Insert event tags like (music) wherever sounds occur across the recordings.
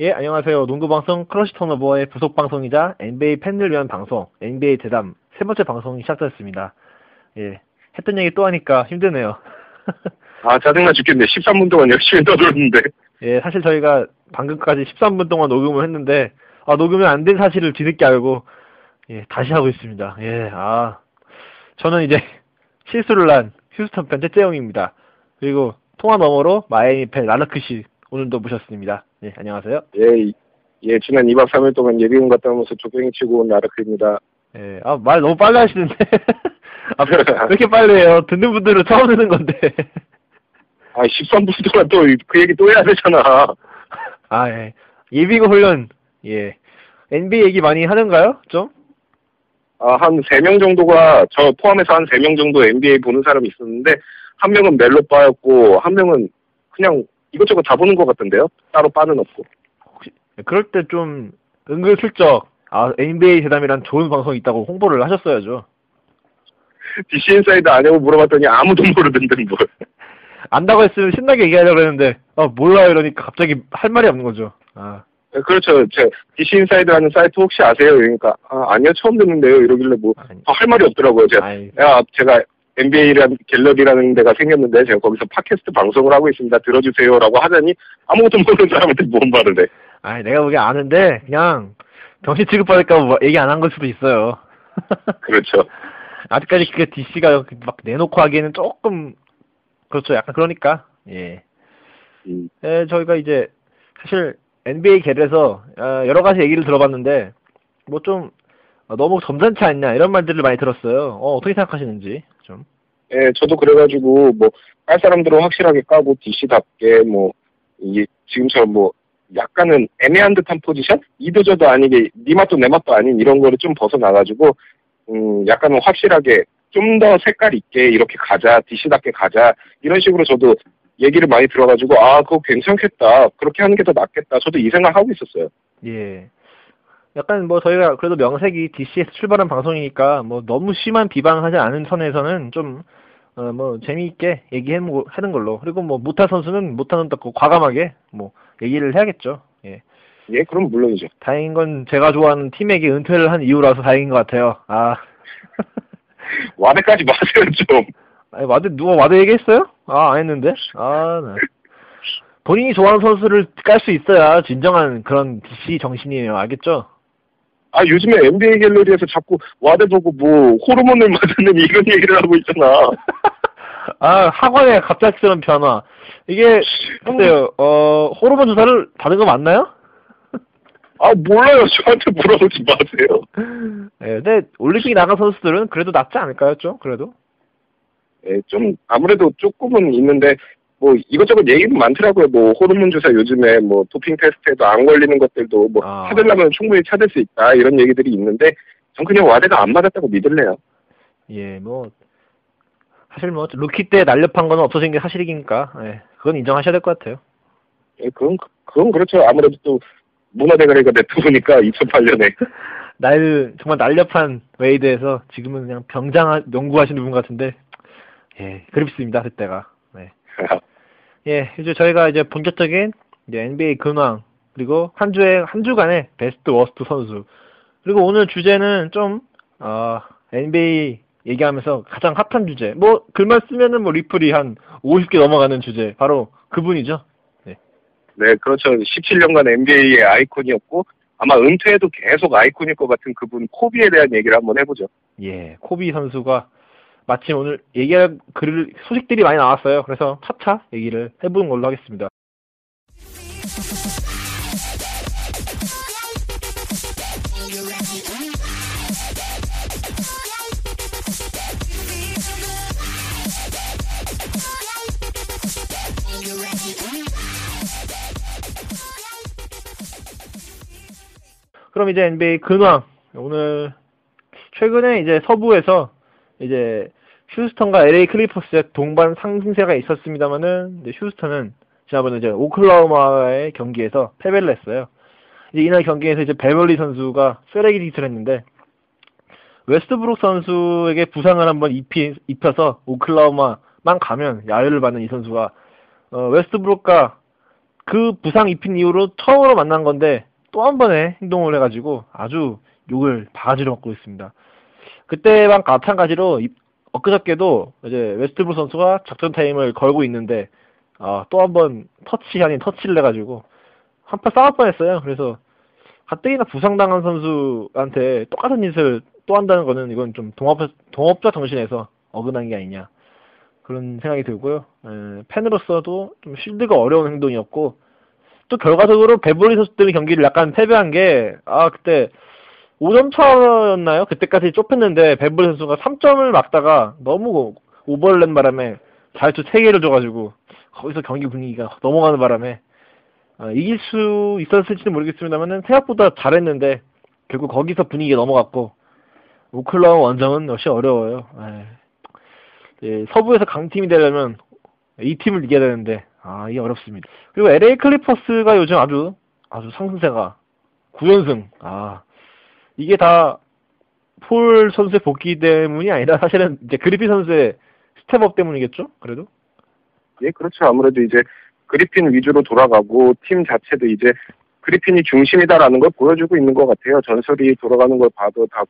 예, 안녕하세요. 농구방송 Clutch Turnover의 부속 방송이자 NBA 팬들 위한 방송, NBA 대담 세 번째 방송이 시작됐습니다. 예, 했던 얘기 또 하니까 힘드네요. 아, 짜증나 죽겠네. 13분 동안 열심히 떠들었는데. 예, 사실 저희가 방금까지 13분 동안 녹음을 했는데, 아, 녹음이 안 된 사실을 뒤늦게 알고, 예, 다시 하고 있습니다. 예, 아, 저는 이제 실수를 한 휴스턴 팬 째째형입니다. 그리고 통화 너머로 마이애미 팬 라르크 씨 오늘도 모셨습니다. 예, 안녕하세요. 예, 이- 예, 지난 2박 3일 동안 예비군 갔다 오면서 조경이 치고 온 나르크입니다. 예, 아, 말 너무 빨리 하시는데. (laughs) 아, 왜 이렇게 빨리 해요? 듣는 분들은 처음 듣는 건데. 아, 13분 동안 또 그 얘기 또 해야 되잖아. 아, 예. 예비군 훈련, 예. NBA 얘기 많이 하는가요? 좀? 아, 한 3명 정도가, 저 포함해서 한 3명 정도 NBA 보는 사람이 있었는데, 한 명은 멜로빠였고, 한 명은 그냥 이것저것 다 보는 것 같던데요? 따로 빠는 없고. 혹시, 그럴 때 좀, 은근슬쩍, 아, NBA 대담이란 좋은 방송이 있다고 홍보를 하셨어야죠. DC 인사이드 아냐고 물어봤더니 아무도 (laughs) 모르던데, 뭘. 안다고 했으면 신나게 얘기하려고 했는데, 아, 몰라요 이러니까 갑자기 할 말이 없는 거죠. 아, 예, 그렇죠. 제 DC 인사이드라는 사이트 혹시 아세요? 그러니까, 아, 아니요, 처음 듣는데요. 이러길래 뭐, 아니, 더할 말이 없더라고요. 제가 아이, 야, 제가 NBA라는 갤러리라는 데가 생겼는데 제가 거기서 팟캐스트 방송을 하고 있습니다. 들어주세요라고 하자니 아무것도 모르는 사람한테 뭔 말을 해. 아이, 내가 보기엔 아는데, 그냥, 정신 취급받을까 봐 얘기 안 한 걸 수도 있어요. (laughs) 그렇죠. 아직까지 그게 DC가 막 내놓고 하기에는 조금, 그렇죠. 약간 그러니까, 예. 음, 예, 저희가 이제, 사실, NBA 갤에서, 어, 여러 가지 얘기를 들어봤는데, 뭐 좀, 어, 너무 점잖지 않냐, 이런 말들을 많이 들었어요. 어, 어떻게 생각하시는지, 좀. 예, 저도 그래가지고 뭐 깔 사람들은 확실하게 까고 DC답게 뭐 이게 지금처럼 뭐 약간은 애매한 듯한 포지션? 이도저도 아니게 네 맛도 내 맛도 아닌 이런 거를 좀 벗어나가지고 음 약간은 확실하게 좀 더 색깔 있게 이렇게 가자 DC답게 가자 이런 식으로 저도 얘기를 많이 들어가지고 아 그거 괜찮겠다 그렇게 하는 게 더 낫겠다 저도 이 생각 하고 있었어요. 예. 약간 뭐 저희가 그래도 명색이 DC에서 출발한 방송이니까 뭐 너무 심한 비방하지 않은 선에서는 좀, 어, 뭐 재미있게 얘기하는 걸로. 그리고 뭐 못한 선수는 못한다고 과감하게 뭐 얘기를 해야겠죠. 예. 예 그럼 물론이죠. 다행인 건 제가 좋아하는 팀에게 은퇴를 한 이후라서 다행인 것 같아요. 아. (laughs) 와데 까지 마세요 좀. 아니, 와데, 누가 와데 얘기했어요? 아, 안 했는데? 아, 나. 본인이 좋아하는 선수를 깔 수 있어야 진정한 그런 DC 정신이에요. 알겠죠? 아, 요즘에 NBA 갤러리에서 자꾸 와대 보고 뭐 호르몬을 (laughs) 맞는 이런 얘기를 하고 있잖아. (laughs) 아, 학원의 갑작스러운 변화. 이게, 글쎄요, 어, 호르몬 주사를 받은 거 맞나요? (laughs) 아, 몰라요. 저한테 물어보지 마세요. 예, 근데 올림픽 나간 선수들은 그래도 낫지 않을까요, 좀? 그래도? 예, 좀 아무래도 조금은 있는데 뭐 이것저것 얘기는 많더라고요. 뭐 호르몬 주사 요즘에 뭐 도핑 테스트에도 안 걸리는 것들도 뭐 아. 찾으려면 충분히 찾을 수 있다 이런 얘기들이 있는데 전 그냥 와대가 안 맞았다고 믿을래요. 예, 뭐, 사실 뭐, 루키 때 날렵한 거는 없어진 게 사실이니까, 예, 그건 인정하셔야 될 것 같아요. 예, 그건 그건 그렇죠. 아무래도 또 문화대가리가 냅두니까 2008년에 (laughs) (laughs) 날, 정말 날렵한 웨이드에서 지금은 그냥 병장 연구하시는 분 같은데, 예, 그립습니다, 그때가. 네. (laughs) 예, 이제 저희가 이제 본격적인 이제 NBA 근황, 그리고 한 주에, 한 주간의 best worst 선수. 그리고 오늘 주제는 좀, 어, NBA 얘기하면서 가장 핫한 주제. 뭐, 글만 쓰면은 뭐 리플이 한 50개 넘어가는 주제. 바로 그분이죠. 네, 그렇죠. 17년간 NBA의 아이콘이었고 아마 은퇴해도 계속 아이콘일 것 같은 그분 코비에 대한 얘기를 한번 해보죠. 예, 코비 선수가 마침 오늘 얘기할 글 소식들이 많이 나왔어요. 그래서 차차 얘기를 해보는 걸로 하겠습니다. 그럼 이제 NBA 근황 오늘 최근에 이제 서부에서 이제 휴스턴과 LA 클리퍼스의 동반 상승세가 있었습니다만은 휴스턴은 지난번에 이제 오클라호마의 경기에서 패배를 했어요. 이제 이날 경기에서 이제 베벌리 선수가 쓰레기 짓을 했는데 웨스트브룩 선수에게 부상을 한번 입히, 입혀서 오클라호마만 가면 야유를 받는 이 선수가 어, 웨스트브룩과 그 부상 입힌 이후로 처음으로 만난 건데 또 한 번의 행동을 해가지고 아주 욕을 바가지로 먹고 있습니다. 그때랑 마찬가지로 엊그저께도 이제 웨스트브룩 선수가 작전 타임을 걸고 있는데 아, 또 한 번 터치 아닌 터치를 해가지고 한판 싸울 뻔했어요. 그래서 가뜩이나 부상당한 선수한테 똑같은 짓을 또 한다는 거는 이건 좀 동업, 동업자 정신에서 어긋난 게 아니냐. 그런 생각이 들고요. 에, 팬으로서도 좀 shield가 어려운 행동이었고, 또 결과적으로 베벌리 선수 때문에 경기를 약간 패배한 게, 아, 그때 5점 차였나요? 그때까지 좁혔는데, 베벌리 선수가 3점을 막다가 너무 오버를 낸 바람에 자유투 3개를 줘가지고, 거기서 경기 분위기가 넘어가는 바람에, 아, 이길 수 있었을지는 모르겠습니다만은 생각보다 잘했는데, 결국 거기서 분위기가 넘어갔고, 오클라호마 원정은 역시 어려워요. 예, 서부에서 강팀이 되려면 이 팀을 이겨야 되는데 아 이게 어렵습니다. 그리고 LA 클리퍼스가 요즘 아주 아주 상승세가 9연승. 아 이게 다 폴 선수의 복귀 때문이 아니라 사실은 이제 그리핀 선수의 step up 때문이겠죠? 그래도? 예, 그렇죠. 아무래도 이제 그리핀 위주로 돌아가고 팀 자체도 이제 그리핀이 중심이다라는 걸 보여주고 있는 것 같아요. 전설이 돌아가는 걸 봐도 다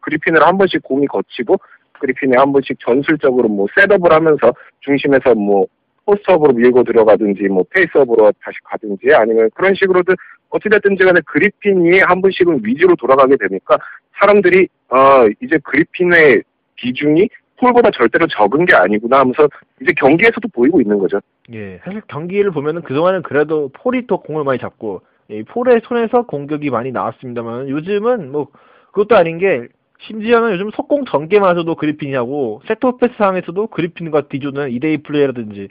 그리핀을 한 번씩 공이 거치고 그리핀이 한 번씩 전술적으로 뭐 셋업을 하면서 중심에서 뭐 포스트업으로 밀고 들어가든지 뭐 페이스업으로 다시 가든지 아니면 그런 식으로든 어찌됐든지 간에 그리핀이 한 번씩은 위주로 돌아가게 되니까 사람들이 어 이제 그리핀의 비중이 폴보다 절대로 적은 게 아니구나 하면서 이제 경기에서도 보이고 있는 거죠. 예, 사실 경기를 보면은 그동안은 그래도 폴이 더 공을 많이 잡고 예, 폴의 손에서 공격이 많이 나왔습니다만 요즘은 뭐 그것도 아닌 게 심지어는 요즘 속공 전개마저도 그리핀이하고 set offense 상에서도 그리핀과 디조의 2대2 플레이라든지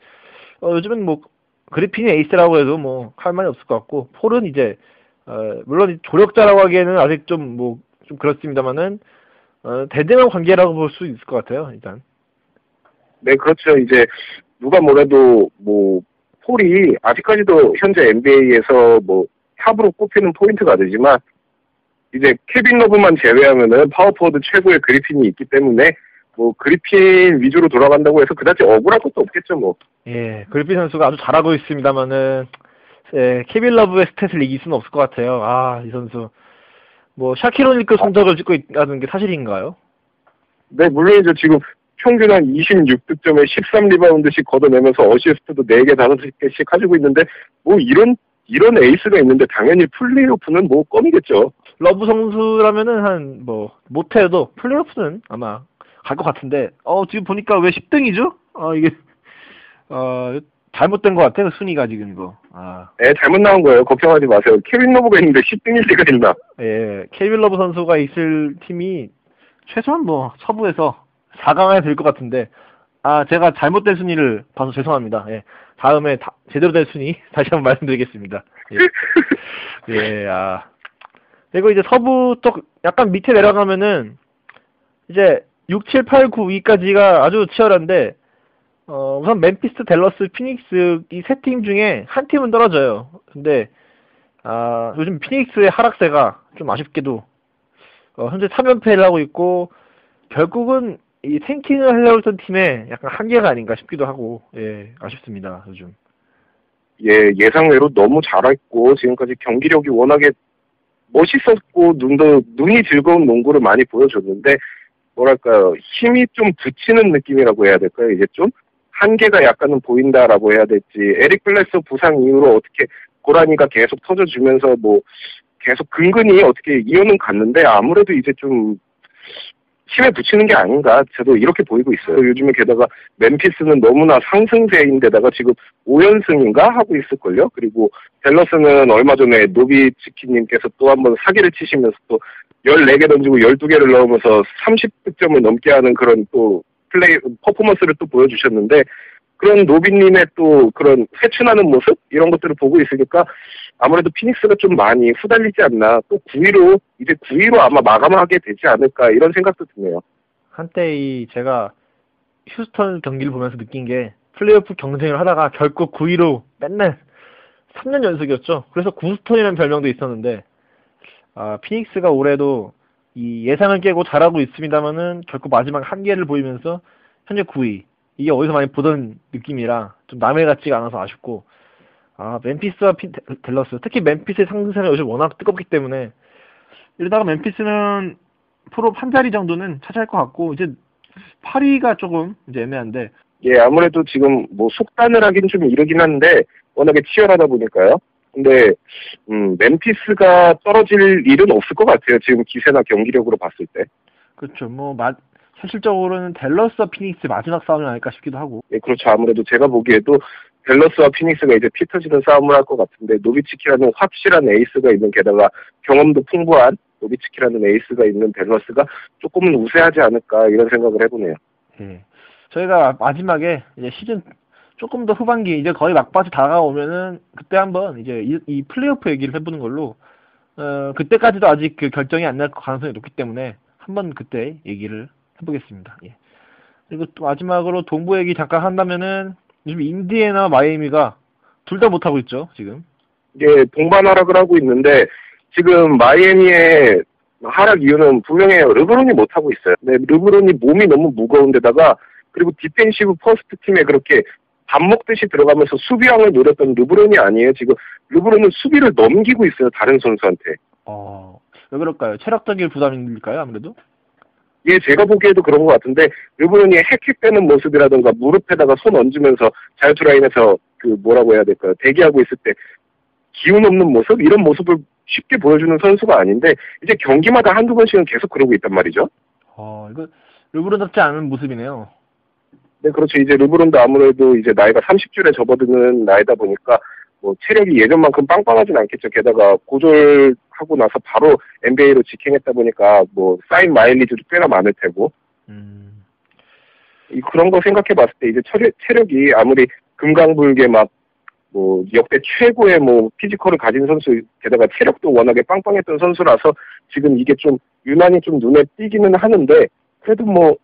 어, 요즘은 뭐 그리핀이 에이스라고 해도 뭐 할 말이 없을 것 같고 폴은 이제 어, 물론 조력자라고 하기에는 아직 좀 뭐좀 뭐, 그렇습니다만은 어, 대등한 관계라고 볼 수 있을 것 같아요 일단. 네 그렇죠 이제 누가 뭐래도 뭐 폴이 아직까지도 현재 NBA에서 뭐 top으로 꼽히는 포인트가드지만 이제 케빈 러브만 제외하면은 파워포워드 최고의 그리핀이 있기 때문에 뭐 그리핀 위주로 돌아간다고 해서 그다지 억울할 것도 없겠죠 뭐. 예, 그리핀 선수가 아주 잘하고 있습니다만은 예, 케빈 러브의 stat을 이길 수는 없을 것 같아요. 아, 이 선수 뭐 샤킬 오닐급 성적을 찍고 있다는 게 사실인가요? 네, 물론이죠. 지금 평균 한 26득점에 13리바운드씩 걷어내면서 어시스트도 4개, 5개씩 가지고 있는데 뭐 이런 이런 에이스가 있는데 당연히 플레이오프는 뭐 껌이겠죠. 러브 선수라면은 한 뭐 못해도 플레이오프는 아마 갈 것 같은데 어 지금 보니까 왜 10등이죠? 어 이게 어 잘못된 것 같아요 순위가 지금 이거. 아. 네 잘못 나온 거예요. 걱정하지 마세요. 케빈 러브가 있는데 10등일 리가 있나? 예 케빈 러브 선수가 있을 팀이 최소한 뭐 서부에서 4강에 될것 같은데 아 제가 잘못된 순위를 봐서 죄송합니다. 예 다음에 다, 제대로 된 순위 (laughs) 다시 한번 말씀드리겠습니다. 예, (laughs) 예 아. 그리고 이제 서부 쪽 약간 밑에 내려가면은 이제 6, 7, 8, 9위까지가 아주 치열한데 어, 우선 멤피스, 댈러스, 피닉스 이 세 팀 중에 한 팀은 떨어져요. 근데 아, 요즘 피닉스의 하락세가 좀 아쉽게도 어, 현재 3연패를 하고 있고 결국은 이 탱킹을 하려고 했던 팀의 약간 한계가 아닌가 싶기도 하고 예, 아쉽습니다. 요즘. 예, 예상외로 너무 잘했고 지금까지 경기력이 워낙에 멋있었고 눈도 눈이 즐거운 농구를 많이 보여줬는데 뭐랄까요 힘이 좀 붙이는 느낌이라고 해야 될까요 이제 좀 한계가 약간은 보인다라고 해야 될지 에릭 블레스 부상 이후로 어떻게 고라니가 계속 터져주면서 뭐 계속 근근히 어떻게 이어는 갔는데 아무래도 이제 좀 힘에 붙이는 게 아닌가 저도 이렇게 보이고 있어요. 요즘에 게다가 멤피스는 너무나 상승세인데다가 지금 5연승인가 하고 있을걸요. 그리고 델러스는 얼마 전에 노비치키님께서 또 한번 사기를 치시면서 또 14개 던지고 12개를 넣으면서 30득점을 넘게 하는 그런 또 플레이 퍼포먼스를 또 보여주셨는데 그런 노빈님의 또 그런 회춘하는 모습 이런 것들을 보고 있으니까 아무래도 피닉스가 좀 많이 후달리지 않나 또 9위로 이제 9위로 아마 마감하게 되지 않을까 이런 생각도 드네요. 한때 이 제가 휴스턴 경기를 보면서 느낀 게 플레이오프 경쟁을 하다가 결국 9위로 맨날 3년 연속이었죠. 그래서 구스톤이라는 별명도 있었는데 아, 피닉스가 올해도 이 예상을 깨고 잘하고 있습니다만은 결국 마지막 한계를 보이면서 현재 9위. 이게 어디서 많이 보던 느낌이라 좀 남의 같지가 않아서 아쉽고 아 멤피스와 피, 델러스 특히 멤피스의 상승세가 요즘 워낙 뜨겁기 때문에 이러다가 멤피스는 프로 한 자리 정도는 차지할 것 같고 이제 8위가 조금 이제 애매한데 예 아무래도 지금 뭐 속단을 하긴 좀 이르긴 한데 워낙에 치열하다 보니까요. 근데 음, 멤피스가 떨어질 일은 없을 것 같아요. 지금 기세나 경기력으로 봤을 때. 그렇죠. 뭐 마, 현실적으로는 댈러스와 피닉스 마지막 싸움이 아닐까 싶기도 하고. 예, 그렇죠. 아무래도 제가 보기에도 댈러스와 피닉스가 이제 피 터지는 싸움을 할 것 같은데 노비츠키라는 확실한 에이스가 있는 게다가 경험도 풍부한 노비츠키라는 에이스가 있는 댈러스가 조금은 우세하지 않을까 이런 생각을 해보네요. 예. 저희가 마지막에 이제 시즌 조금 더 후반기 이제 거의 막바지 다가오면은 그때 한번 이제 이, 이 플레이오프 얘기를 해보는 걸로 어 그때까지도 아직 그 결정이 안 날 가능성이 높기 때문에 한번 그때 얘기를 해보겠습니다. 예. 그리고 또 마지막으로 동부 얘기 잠깐 한다면은 요즘 인디애나 마이애미가 둘 다 못하고 있죠 지금. 예, 동반 하락을 하고 있는데 지금 마이애미의 하락 이유는 분명해요. 르브론이 못하고 있어요. 네, 르브론이 몸이 너무 무거운데다가 그리고 defensive first team에 그렇게 밥 먹듯이 들어가면서 수비왕을 노렸던 르브론이 아니에요. 지금 르브론은 수비를 넘기고 있어요. 다른 선수한테. 어, 왜 그럴까요? 체력적인 부담일까요? 아무래도? 예, 제가 보기에도 그런 것 같은데 르브론이 해킥 빼는 모습이라던가 무릎에다가 손 얹으면서 자유투 라인에서 그 뭐라고 해야 될까요? 대기하고 있을 때 기운 없는 모습 이런 모습을 쉽게 보여주는 선수가 아닌데 이제 경기마다 한두 번씩은 계속 그러고 있단 말이죠. 어, 이거 르브론답지 않은 모습이네요. 네, 그렇죠. 이제 르브론도 아무래도 이제 나이가 30줄에 접어드는 나이다 보니까 뭐 체력이 예전만큼 빵빵하진 않겠죠. 게다가 고졸하고 나서 바로 NBA로 직행했다 보니까 뭐 쌓인 마일리지도 꽤나 많을 테고. 음. 이 그런 거 생각해 봤을 때 이제 체력, 체력이 아무리 금강불괴 막 뭐 역대 최고의 뭐 physical을 가진 선수 게다가 체력도 워낙에 빵빵했던 선수라서 지금 이게 좀 유난히 좀 눈에 띄기는 하는데 그래도 뭐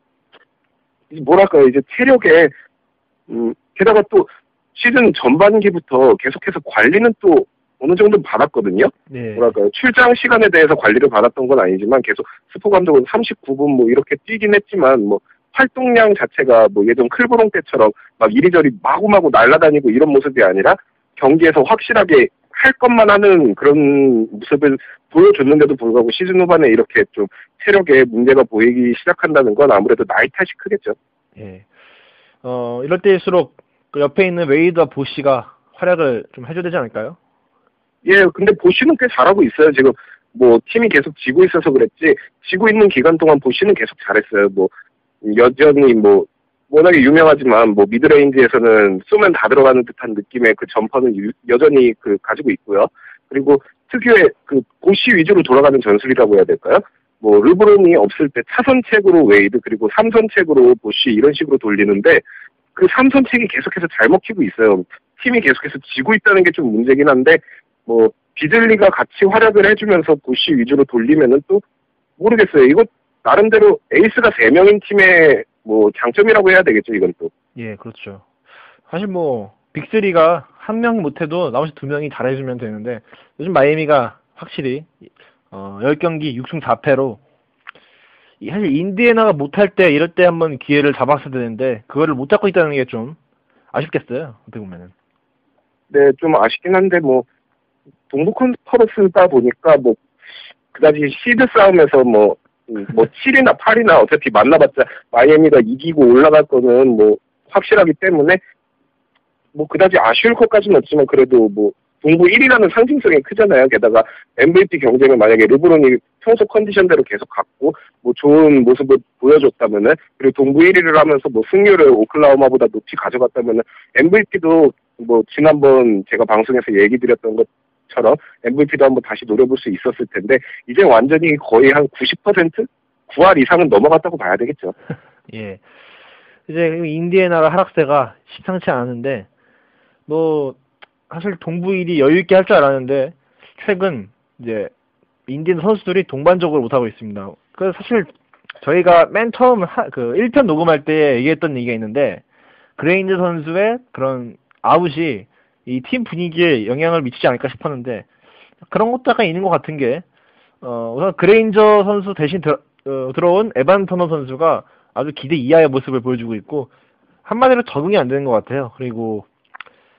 뭐랄까요 이제 체력에 음 게다가 또 시즌 전반기부터 계속해서 관리는 또 어느 정도 받았거든요. 네. 뭐랄까요 출장 시간에 대해서 관리를 받았던 건 아니지만 계속 스포 감독은 39분 뭐 이렇게 뛰긴 했지만 뭐 활동량 자체가 뭐 예전 클브롱 때처럼 막 이리저리 마구마구 날아다니고 이런 모습이 아니라 경기에서 확실하게 할 것만 하는 그런 모습을 보여줬는데도 불구하고 시즌 후반에 이렇게 좀 체력에 문제가 보이기 시작한다는 건 아무래도 나이 탓이 크겠죠. 예. 어, 이럴 때일수록 그 옆에 있는 웨이드와 보시가 활약을 좀 해줘야 되지 않을까요? 예, 근데 보시는 꽤 잘하고 있어요. 지금 뭐 팀이 계속 지고 있어서 그랬지 지고 있는 기간 동안 보시는 계속 잘했어요. 뭐 여전히 뭐 워낙에 유명하지만 뭐 mid-range에서는 쏘면 다 들어가는 듯한 느낌의 그 jumper는 유, 여전히 그 가지고 있고요. 그리고 특유의 그 보시 위주로 돌아가는 전술이라고 해야 될까요? 뭐 르브론이 없을 때 차선책으로 웨이드 그리고 삼선책으로 보시 이런 식으로 돌리는데 그 삼선책이 계속해서 잘 먹히고 있어요. 팀이 계속해서 지고 있다는 게 좀 문제긴 한데 뭐 비즐리가 같이 활약을 해주면서 보시 위주로 돌리면은 또 모르겠어요. 이거 나름대로 에이스가 3명인 팀의 뭐 장점이라고 해야 되겠죠, 이건 또. 예, 그렇죠. 사실 뭐 big 3가 한 명 못해도 나머지 두 명이 잘해주면 되는데 요즘 마이애미가 확실히 어, 10경기 6승 4패로 사실 인디애나가 못할 때 이럴 때 한번 기회를 잡았어야 되는데 그거를 못 잡고 있다는 게 좀 아쉽겠어요. 어떻게 보면은. 네, 좀 아쉽긴 한데 뭐 동부 컨퍼런스다 보니까 뭐 그다지 시드 싸움에서 뭐뭐 7이나 8이나 어차피 만나봤자 마이애미가 이기고 올라갈 거는 뭐 확실하기 때문에 뭐 그다지 아쉬울 것까지는 없지만 그래도 뭐 동부 1위라는 상징성이 크잖아요. 게다가 MVP 경쟁을 만약에 르브론이 평소 컨디션대로 계속 갖고 뭐 좋은 모습을 보여줬다면은 그리고 동부 1위를 하면서 뭐 승률을 오클라호마보다 높이 가져갔다면은 MVP도 뭐 지난번 제가 방송에서 얘기 드렸던 것처럼 MVP도 한번 다시 노려볼 수 있었을 텐데 이제 완전히 거의 한 90% 9할 이상은 넘어갔다고 봐야 되겠죠. (laughs) 예. 이제 인디애나가 하락세가 심상치 않은데 뭐 사실 동부 1위 여유 있게 할 줄 알았는데 최근 이제 인디애나 선수들이 동반적으로 못하고 있습니다. 그 사실 저희가 맨 처음 하, 그 1편 녹음할 때 얘기했던 얘기가 있는데 그레인저 선수의 그런 아웃이 이 팀 분위기에 영향을 미치지 않을까 싶었는데 그런 것도 약간 있는 것 같은 게 어, 우선 그레인저 선수 대신 들, 어, 들어온 에반 터너 선수가 아주 기대 이하의 모습을 보여주고 있고 한마디로 적응이 안 되는 것 같아요. 그리고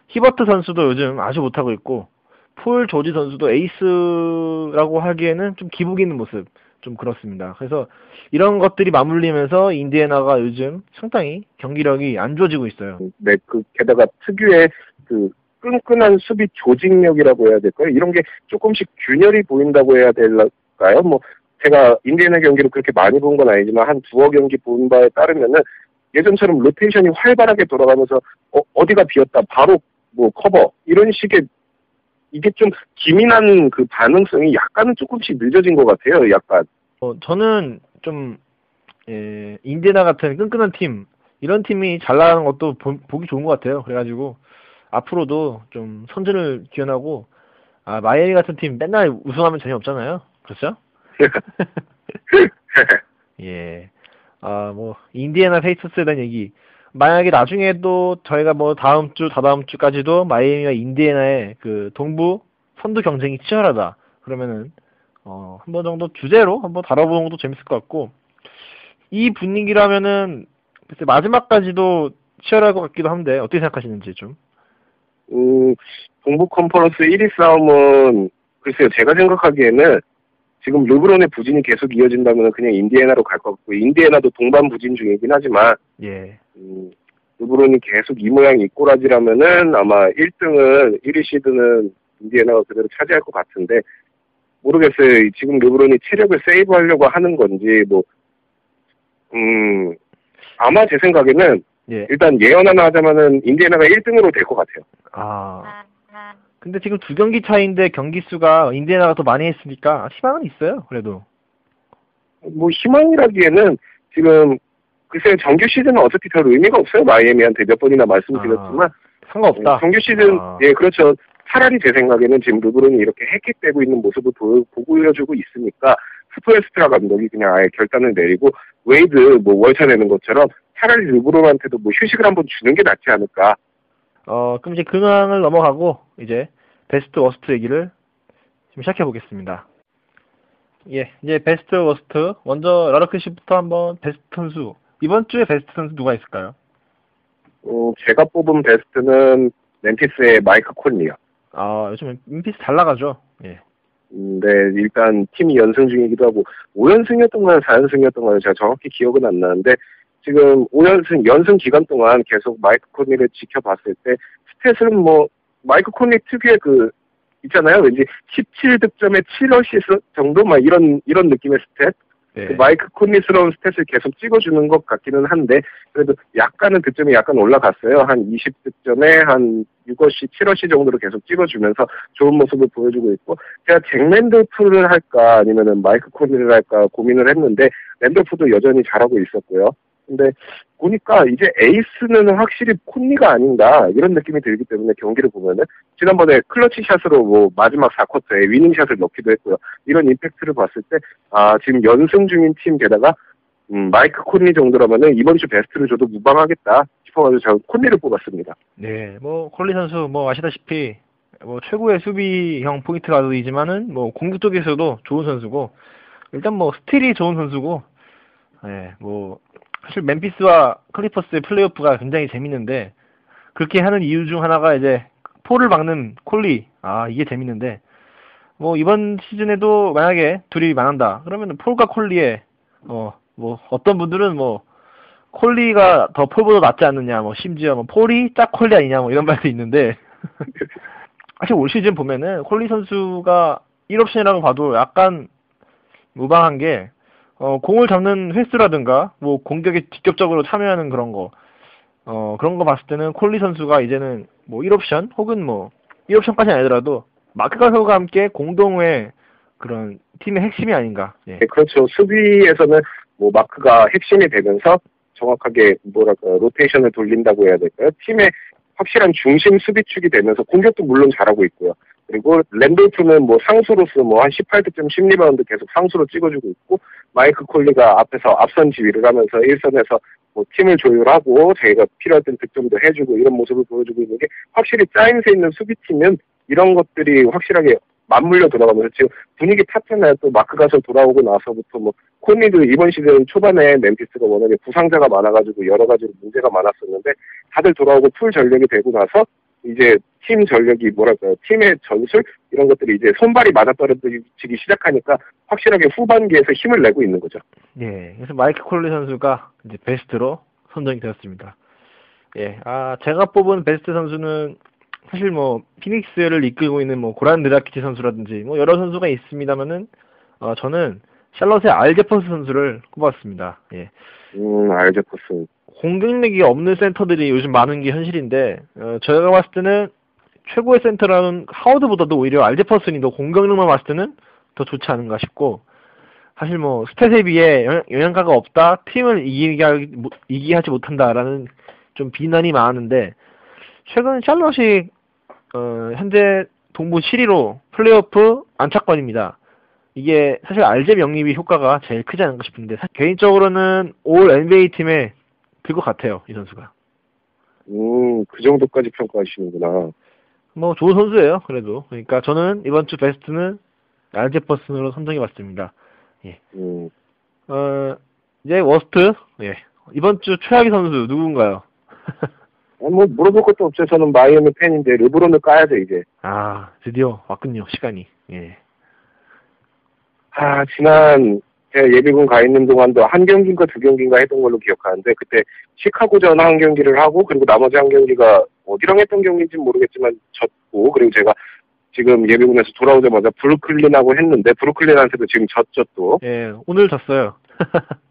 히버트 선수도 요즘 아주 못하고 있고 폴 조지 선수도 에이스라고 하기에는 좀 기복 있는 모습 좀 그렇습니다. 그래서 이런 것들이 맞물리면서 인디애나가 요즘 상당히 경기력이 안 좋아지고 있어요. 네, 그 게다가 특유의 그 끈끈한 수비 조직력이라고 해야 될까요? 이런 게 조금씩 균열이 보인다고 해야 될까요? 뭐 제가 인디애나 경기를 그렇게 많이 본 건 아니지만 한 두어 경기 본 바에 따르면은 예전처럼 로테이션이 활발하게 돌아가면서 어, 뒤가 비었다 바로 뭐 커버 이런 식의 이게 좀 기민한 그 반응성이 약간은 조금씩 늦어진 것 같아요. 약간. 어, 저는 좀 예, 인디애나 같은 끈끈한 팀 이런 팀이 잘 나가는 것도 보, 보기 좋은 것 같아요. 그래가지고 앞으로도 좀 선전을 기원하고 아 마이애미 같은 팀 맨날 우승하면 재미없잖아요. 그렇죠? (laughs) (laughs) 예. 아, 뭐, 인디애나 페이서스에 대한 얘기. 만약에 나중에도 저희가 뭐 다음 주, 다다음 주까지도 마이애미와 인디애나의 그 동부 선두 경쟁이 치열하다. 그러면은, 어, 한 번 정도 주제로 한번 다뤄보는 것도 재밌을 것 같고, 이 분위기라면은, 글쎄, 마지막까지도 치열할 것 같기도 한데, 어떻게 생각하시는지 좀. 음, 동부 컨퍼런스 1위 싸움은, 글쎄요, 제가 생각하기에는, 지금 르브론의 부진이 계속 이어진다면 그냥 인디애나로 갈 것 같고 인디애나도 동반 부진 중이긴 하지만 예. 음, 르브론이 계속 이 모양 이 꼬라지라면은 아마 1등은 1위 시드는 인디애나가 그대로 차지할 것 같은데 모르겠어요. 지금 르브론이 체력을 세이브하려고 하는 건지 뭐 음, 아마 제 생각에는 예. 일단 예언 하나 하자면은 인디애나가 1등으로 될 것 같아요. 아. 근데 지금 두 경기 차인데 경기 수가 인디애나가 더 많이 했으니까 희망은 있어요. 그래도. 뭐 희망이라기에는 지금 글쎄 정규 시즌은 어차피 별 의미가 없어요. 마이애미한테 몇 번이나 말씀드렸지만 아, 상관없다. 정규 시즌 아. 예 그렇죠. 차라리 제 생각에는 지금 르브론이 이렇게 헥헥대고 있는 모습을 보, 보여주고 있으니까 스포엘스트라 감독이 그냥 아예 결단을 내리고 웨이드 뭐 월차 내는 것처럼 차라리 르브론한테도 뭐 휴식을 한번 주는 게 낫지 않을까. 어, 그럼 이제 근황을 넘어가고 이제 베스트 worst 얘기를 좀 시작해 보겠습니다. 예, 이제 베스트 worst 먼저 라르크 씨부터 한번 베스트 선수 이번 주에 베스트 선수 누가 있을까요? 어, 제가 뽑은 베스트는 멤피스의 마이크 콘리요. 아 요즘 멤피스 잘 나가죠. 예. 음, 네, 일단 팀이 연승 중이기도 하고 5연승이었던 거는 4연승이었던 거는 제가 정확히 기억은 안 나는데 지금 5연승 연승 기간 동안 계속 마이크 콘리를 지켜봤을 때 stat은 뭐 마이크 콘리 특유의 그 있잖아요. 왠지 17득점에 7어시스 정도 막 이런 이런 느낌의 stat. 예. 그 마이크 콘리스러운 stat을 계속 찍어주는 것 같기는 한데 그래도 약간은 득점이 약간 올라갔어요. 한 20득점에 한 6 assi, 7 assi 정도로 계속 찍어주면서 좋은 모습을 보여주고 있고 제가 잭 랜돌프를 할까 아니면은 마이크 콘리를 할까 고민을 했는데 랜돌프도 여전히 잘하고 있었고요. 근데 보니까 이제 에이스는 확실히 콘리가 아닌가 이런 느낌이 들기 때문에 경기를 보면은 지난번에 clutch shot으로 뭐 마지막 4쿼터에 winning shot을 넣기도 했고요. 이런 임팩트를 봤을 때 아 지금 연승 중인 팀 게다가 음, 마이크 콘리 정도라면은 이번 주 베스트를 줘도 무방하겠다 싶어가지고 저는 콘리를 뽑았습니다. 네, 뭐 콘리 선수 뭐 아시다시피 뭐 최고의 수비형 포인트 가드이지만은 뭐 공격 쪽에서도 좋은 선수고 일단 뭐 스틸이 좋은 선수고 예, 뭐 사실 멤피스와 클리퍼스의 플레이오프가 굉장히 재밌는데 그렇게 하는 이유 중 하나가 이제 폴을 막는 콘리. 아 이게 재밌는데 뭐 이번 시즌에도 만약에 둘이 만난다. 그러면 폴과 콘리의 어뭐 어떤 분들은 뭐 콜리가 더 폴보다 낫지 않느냐 뭐 심지어 뭐 폴이 짝 콜리 아니냐 뭐 이런 말도 있는데 (laughs) 사실 올 시즌 보면은 콜리 선수가 1옵션이라고 봐도 약간 무방한 게 어, 공을 잡는 횟수라든가, 뭐, 공격에 직접적으로 참여하는 그런 거, 어, 그런 거 봤을 때는 콜리 선수가 이제는 뭐 1옵션, 혹은 뭐, 1옵션까지 아니더라도, 마크 가서가 함께 공동의 그런 팀의 핵심이 아닌가. 예. 네, 그렇죠. 수비에서는 뭐 마크가 핵심이 되면서 정확하게 뭐랄까 로테이션을 돌린다고 해야 될까요? 팀의 확실한 중심 수비축이 되면서 공격도 물론 잘하고 있고요. 그리고 랜돌프는 뭐 상수로서 뭐 한 18득점 10리바운드 계속 상수로 찍어주고 있고 마이크 콘리가 앞에서 앞선 지휘를 하면서 1선에서 뭐 팀을 조율하고 자기가 필요할 땐 득점도 해주고 이런 모습을 보여주고 있는 게 확실히 짜임새 있는 수비팀은 이런 것들이 확실하게 맞물려 들어가면서 지금 분위기 탔잖아요. 또 마크 가솔 돌아오고 나서부터 뭐 콘리도 이번 시즌 초반에 멤피스가 워낙에 부상자가 많아가지고 여러 가지로 문제가 많았었는데 다들 돌아오고 full 전력이 되고 나서 이제 팀 전력이 뭐랄까요 팀의 전술 이런 것들이 이제 손발이 맞아떨어지기 시작하니까 확실하게 후반기에서 힘을 내고 있는 거죠. 예, 그래서 마이크 콘리 선수가 이제 베스트로 선정이 되었습니다. 예, 아 제가 뽑은 베스트 선수는 사실 뭐 피닉스를 이끌고 있는 뭐 고란 드라키치 선수라든지 뭐 여러 선수가 있습니다만은 어, 저는 샬럿의 알제퍼스 선수를 꼽았습니다. 예. 음, 알제퍼스. 공격력이 없는 센터들이 요즘 많은 게 현실인데 어, 저희가 봤을 때는 최고의 센터라는 하워드보다도 오히려 알제퍼슨이 더 공격력만 봤을 때는 더 좋지 않은가 싶고 사실 뭐 스탯에 비해 영향, 가가 없다 팀을 이기하지, 이기하지 못한다라는 좀 비난이 많았는데 최근 샬럿이 어, 현재 동부 7위로 플레이오프 안착권입니다. 이게 사실 알제 영입이 효과가 제일 크지 않은가 싶은데 개인적으로는 올 NBA 팀에 들것 같아요 이 선수가. 음, 그 정도까지 평가하시는구나. 뭐 좋은 선수예요 그래도. 그러니까 저는 이번 주 베스트는 알제 퍼슨으로 선정해봤습니다. 예. 음. 어 이제 워스트 예 이번 주 최악의 선수 누군가요? (laughs) 아, 뭐 물어볼 것도 없죠. 저는 마이애미 팬인데 르브론을 까야죠 이제. 아 드디어 왔군요 시간이. 예. 아 지난 예비군 가 있는 동안도 한 경기인가 두 경기인가 했던 걸로 기억하는데 그때 시카고전 한 경기를 하고 그리고 나머지 한 경기가 어디랑 했던 경기인지 모르겠지만 졌고 그리고 제가 지금 예비군에서 돌아오자마자 브루클린하고 했는데 브루클린한테도 지금 졌죠 또. 예 오늘 졌어요. (laughs)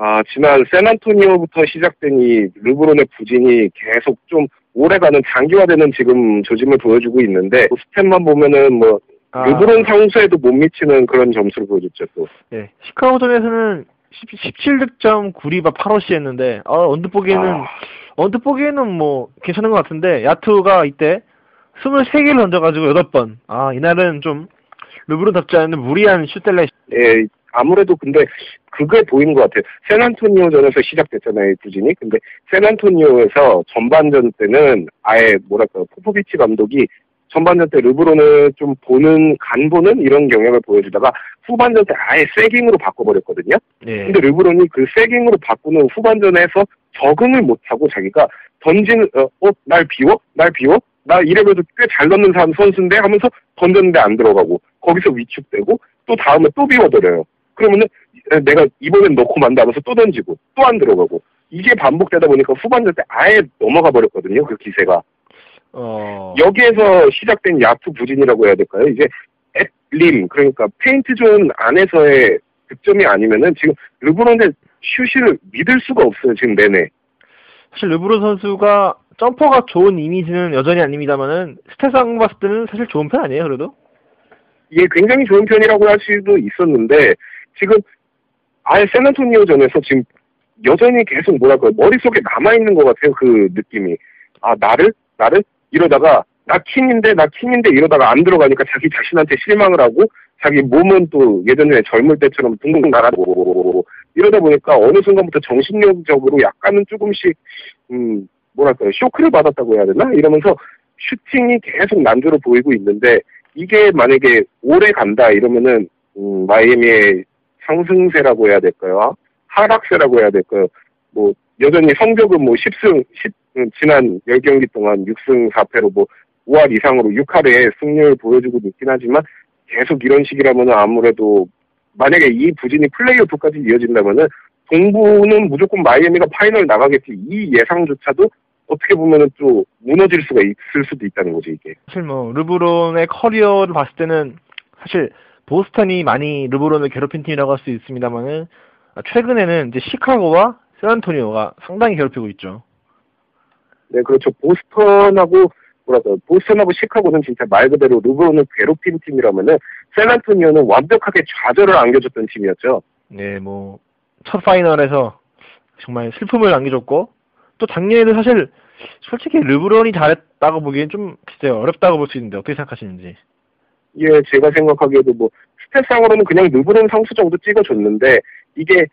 아, 지난 샌안토니오부터 시작된 이 르브론의 부진이 계속 좀 오래가는 장기화되는 지금 조짐을 보여주고 있는데 스탯만 보면은 뭐 아. 르브론 상수에도 못 미치는 그런 점수를 보여줬죠 또. 예, 시카고전에서는 17득점 9리바 8호시 했는데 어, 언뜻 보기에는 아. 언뜻 보기에는 뭐 괜찮은 것 같은데 야투가 이때 23개를 던져가지고 8번. 아 이날은 좀 르브론답지 않은 무리한 슈텔레. 예, 아무래도 근데 그게 보이는 것 같아요. 샌안토니오전에서 시작됐잖아요, 부진이. 근데 샌안토니오에서 전반전 때는 아예 뭐랄까 포포비치 감독이 전반전 때 르브론을 좀 보는 간 보는 이런 경향을 보여주다가 후반전 때 아예 sagging으로 바꿔버렸거든요. 네. 근데 르브론이 그 sagging으로 바꾸는 후반전에서 적응을 못하고 자기가 던지는 어, 어, 날 비워? 날 비워? 나 이래봬도 꽤 잘 넣는 사람 선수인데 하면서 던졌는데 안 들어가고 거기서 위축되고 또 다음에 또 비워버려요. 그러면은 내가 이번엔 넣고 만다 하면서 또 던지고 또 안 들어가고 이게 반복되다 보니까 후반전 때 아예 넘어가 버렸거든요. 그 기세가. 어... 여기에서 시작된 야투 부진이라고 해야 될까요? 이제 at rim 그러니까 paint zone 안에서의 득점이 아니면은 지금 르브론의 슛을 믿을 수가 없어요. 지금 내내. 사실 르브론 선수가 점퍼가 좋은 이미지는 여전히 아닙니다만은 스탯상 봤을 때는 사실 좋은 편 아니에요, 그래도? 이게 굉장히 좋은 편이라고 할 수도 있었는데 지금 아예 샌안토니오전에서 지금 여전히 계속 뭐랄까 머릿속에 남아있는 것 같아요 그 느낌이 아 나를 나를 이러다가 나 킹인데 나 킹인데 이러다가 안 들어가니까 자기 자신한테 실망을 하고 자기 몸은 또 예전에 젊을 때처럼 둥둥 날아고 이러다 보니까 어느 순간부터 정신력적으로 약간은 조금씩 음 뭐랄까요 쇼크를 받았다고 해야 되나 이러면서 슈팅이 계속 난조로 보이고 있는데 이게 만약에 오래 간다 이러면은 음, 마이애미의 상승세라고 해야 될까요? 하락세라고 해야 될까요? 뭐 여전히 성적은 뭐 10승 10 음, 지난 10경기 동안 6승 4패로 뭐 5할 이상으로 6할에 승률 보여주고 있긴 하지만 계속 이런 식이라면 아무래도 만약에 이 부진이 플레이오프까지 이어진다면은 동부는 무조건 마이애미가 final 나가겠지 이 예상조차도 어떻게 보면은 또 무너질 수가 있을 수도 있다는 거죠 이게. 사실 뭐 르브론의 커리어를 봤을 때는 사실 보스턴이 많이 르브론을 괴롭힌 팀이라고 할 수 있습니다만은 최근에는 이제 시카고와 샌안토니오가 상당히 괴롭히고 있죠. 네, 그렇죠. 보스턴하고 뭐랄까 보스턴하고 시카고는 진짜 말 그대로 르브론을 괴롭힌 팀이라면은 샌안토니오는 완벽하게 좌절을 안겨줬던 팀이었죠. 네, 뭐 첫 파이널에서 정말 슬픔을 남겨줬고 또 작년에도 사실 솔직히 르브론이 잘했다고 보기엔 좀 진짜 어렵다고 볼 수 있는데 어떻게 생각하시는지? 예, 제가 생각하기에도 뭐 스탯상으로는 그냥 르브론 상수 정도 찍어줬는데 이게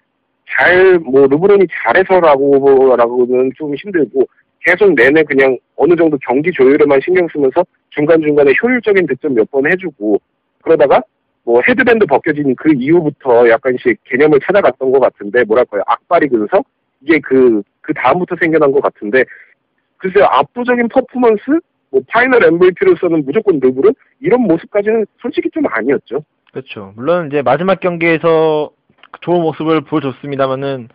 잘 뭐 르브론이 잘해서라고라고는 좀 힘들고 계속 내내 그냥 어느 정도 경기 조율에만 신경 쓰면서 중간중간에 효율적인 득점 몇 번 해주고 그러다가 뭐 헤드밴드 벗겨진 그 이후부터 약간씩 개념을 찾아갔던 것 같은데 뭐랄까요 악바리 근성 이게 그, 그 다음부터 생겨난 것 같은데 글쎄요 압도적인 퍼포먼스 뭐 final MVP로서는 무조건 르브론 이런 모습까지는 솔직히 좀 아니었죠. 그렇죠. 물론 이제 마지막 경기에서 좋은 모습을 보여줬습니다만은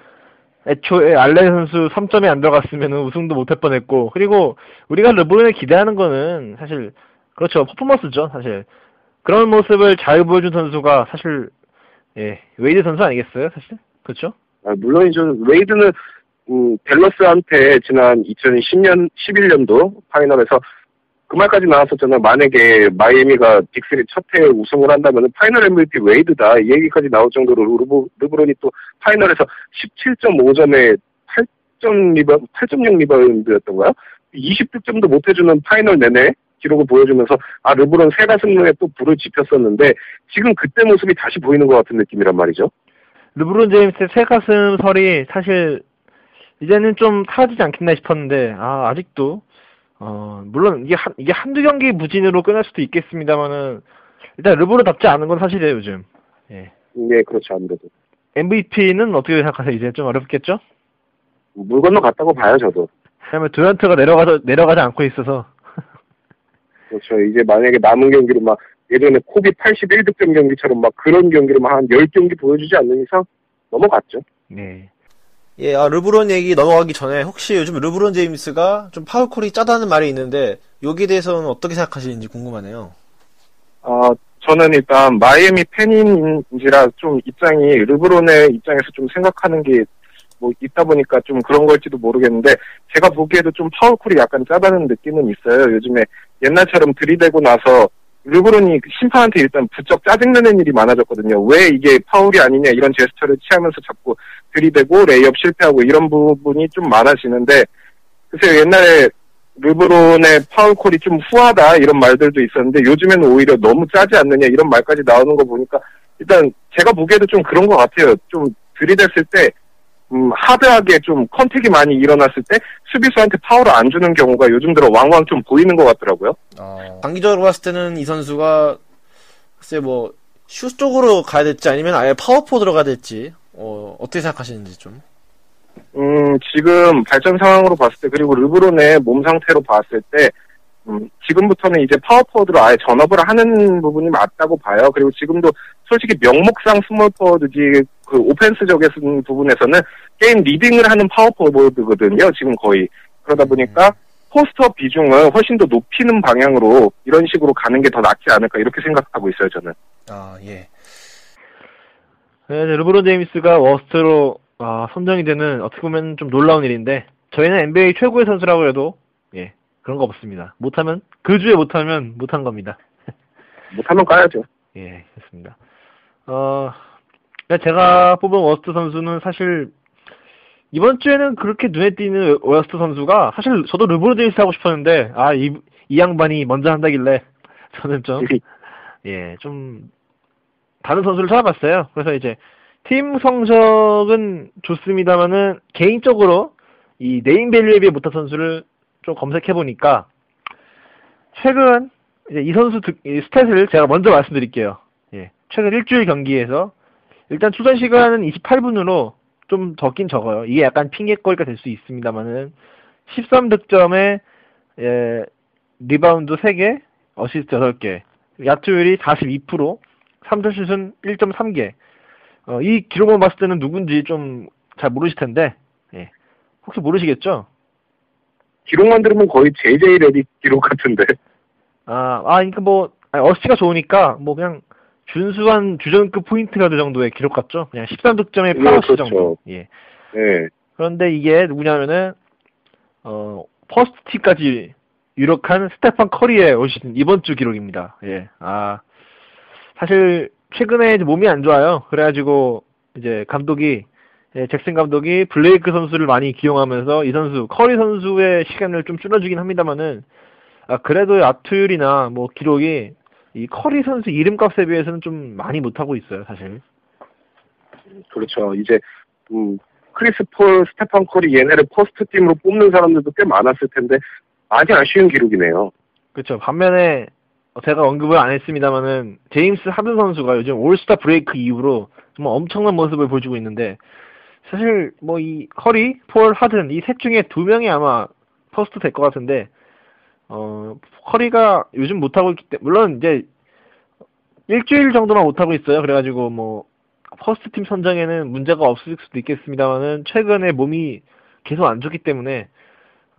애초에 알렌 선수 3점이 안 들어갔으면 우승도 못할 뻔했고 그리고 우리가 르브론을 기대하는 거는 사실 그렇죠. 퍼포먼스죠 사실. 그런 모습을 잘 보여준 선수가 사실 예 웨이드 선수 아니겠어요 사실? 그렇죠? 아, 물론이죠. 웨이드는 음, 댈러스한테 지난 2010년 11년도 final에서 그 말까지 나왔었잖아요. 만약에 마이애미가 big 3 첫해 우승을 한다면 final MVP 웨이드다. 이 얘기까지 나올 정도로 르브, 르브론이 또 final에서 17.5점에 8점 리바, 8.0 리바운드였던가요? 20득점도 못 해주는 final 내내 기록을 보여주면서 아 르브론 새가슴에 또 불을 지폈었는데 지금 그때 모습이 다시 보이는 것 같은 느낌이란 말이죠. 르브론 제임스의 새가슴 설이 사실 이제는 좀 사라지지 않겠나 싶었는데 아 아직도 어, 물론 이게 한, 이게 한두 경기 무진으로 끝날 수도 있겠습니다만은 일단 르브론답지 않은 건 사실이에요, 요즘. 예. 네, 그렇죠, 아무래도. MVP는 어떻게 생각하세요? 이제 좀 어렵겠죠? 물 건너 갔다고 봐요, 저도. 왜냐면 두란트가 내려가서, 내려가지 않고 있어서. (laughs) 그렇죠. 이제 만약에 남은 경기로 막 예전에 코비 81득점 경기처럼 막 그런 경기를 막한 10경기 보여주지 않는 이상 넘어갔죠. 네. 예, 아, 르브론 얘기 넘어가기 전에 혹시 요즘 르브론 제임스가 좀 파울콜이 짜다는 말이 있는데 여기에 대해서는 어떻게 생각하시는지 궁금하네요. 어, 저는 일단 마이애미 팬인지라 좀 입장이 르브론의 입장에서 좀 생각하는 게 뭐 있다 보니까 좀 그런 걸지도 모르겠는데 제가 보기에도 좀 파울콜이 약간 짜다는 느낌은 있어요. 요즘에 옛날처럼 들이대고 나서 르브론이 심판한테 일단 부쩍 짜증내는 일이 많아졌거든요. 왜 이게 파울이 아니냐 이런 제스처를 취하면서 자꾸 들이대고 레이업 실패하고 이런 부분이 좀 많아지는데 글쎄요 옛날에 르브론의 파울 call이 좀 후하다 이런 말들도 있었는데 요즘에는 오히려 너무 짜지 않느냐 이런 말까지 나오는 거 보니까 일단 제가 보기에도 좀 그런 것 같아요. 좀 들이댔을 때 음, hard하게 좀 contact이 많이 일어났을 때 수비수한테 파울을 안 주는 경우가 요즘 들어 왕왕 좀 보이는 것 같더라고요. 어... 단기적으로 봤을 때는 이 선수가 글쎄 뭐 슛 쪽으로 가야 될지 아니면 아예 파워포워드로 가야 될지 어, 어떻게 생각하시는지 좀. 음, 지금 발전 상황으로 봤을 때, 그리고 르브론의 몸 상태로 봤을 때, 음, 지금부터는 이제 파워포워드로 아예 전업을 하는 부분이 맞다고 봐요. 그리고 지금도 솔직히 명목상 스몰포워드지, 그 offense적인 부분에서는 게임 leading을 하는 파워포워드거든요. 지금 거의. 그러다 보니까 음. post 비중을 훨씬 더 높이는 방향으로 이런 식으로 가는 게 더 낫지 않을까 이렇게 생각하고 있어요, 저는. 아, 예. 네, 르브론 제임스가 worst로 아, 선정이 되는 어떻게 보면 좀 놀라운 일인데 저희는 NBA 최고의 선수라고 해도 예 그런 거 없습니다. 못하면 그 주에 못하면 못한 겁니다. (laughs) 못하면 까야죠. 예 그렇습니다. 어 제가 뽑은 worst 선수는 사실 이번 주에는 그렇게 눈에 띄는 worst 선수가 사실 저도 르브론 제임스 하고 싶었는데 아이 이 양반이 먼저 한다길래 (laughs) 저는 좀 (laughs) 예, 좀 다른 선수를 찾아봤어요. 그래서 이제 팀 성적은 좋습니다만은 개인적으로 이 네임밸류에 비해 못한 선수를 좀 검색해 보니까 최근 이제 이 선수 득, 이 스탯을 제가 먼저 말씀드릴게요. 예. 최근 일주일 경기에서 일단 출전 시간은 28분으로 좀 적긴 적어요. 이게 약간 핑계거리가 될 수 있습니다만은 13득점에 예, 리바운드 3개, 어시스트 8개, 야투율이 42%, 3점슛은 1.3개. 어, 이 기록만 봤을 때는 누군지 좀 잘 모르실 텐데, 예. 혹시 모르시겠죠? 기록만 들으면 거의 JJ 레디 기록 같은데. 아, 아, 그니까 뭐, 어시가 좋으니까, 뭐 그냥, 준수한 주전급 포인트 가드 정도의 기록 같죠? 그냥 13득점에 8어시 네, 그렇죠. 정도. 예. 네. 그런데 이게 누구냐면은, 어, first team까지 유력한 스테판 커리의 올시즌 이번 주 기록입니다. 예. 아, 사실 최근에 몸이 안 좋아요. 그래가지고 이제 감독이 예, 잭슨 감독이 블레이크 선수를 많이 기용하면서 이 선수 커리 선수의 시간을 좀 줄여주긴 합니다만은 아, 그래도 야투율이나 뭐 기록이 이 커리 선수 이름값에 비해서는 좀 많이 못하고 있어요, 사실. 그렇죠. 이제 음, 크리스 폴, 스테판 커리 얘네를 first team으로 뽑는 사람들도 꽤 많았을 텐데 많이 아쉬운 기록이네요. 그렇죠. 반면에 제가 언급을 안 했습니다만은 제임스 하든 선수가 요즘 올스타 브레이크 이후로 정말 엄청난 모습을 보여주고 있는데 사실 뭐 이 커리, 폴, 하든 이 셋 중에 두 명이 아마 first 될 것 같은데 어 커리가 요즘 못하고 있기 때문에 물론 이제 일주일 정도만 못하고 있어요. 그래가지고 뭐 first team 선정에는 문제가 없을 수도 있겠습니다만은 최근에 몸이 계속 안 좋기 때문에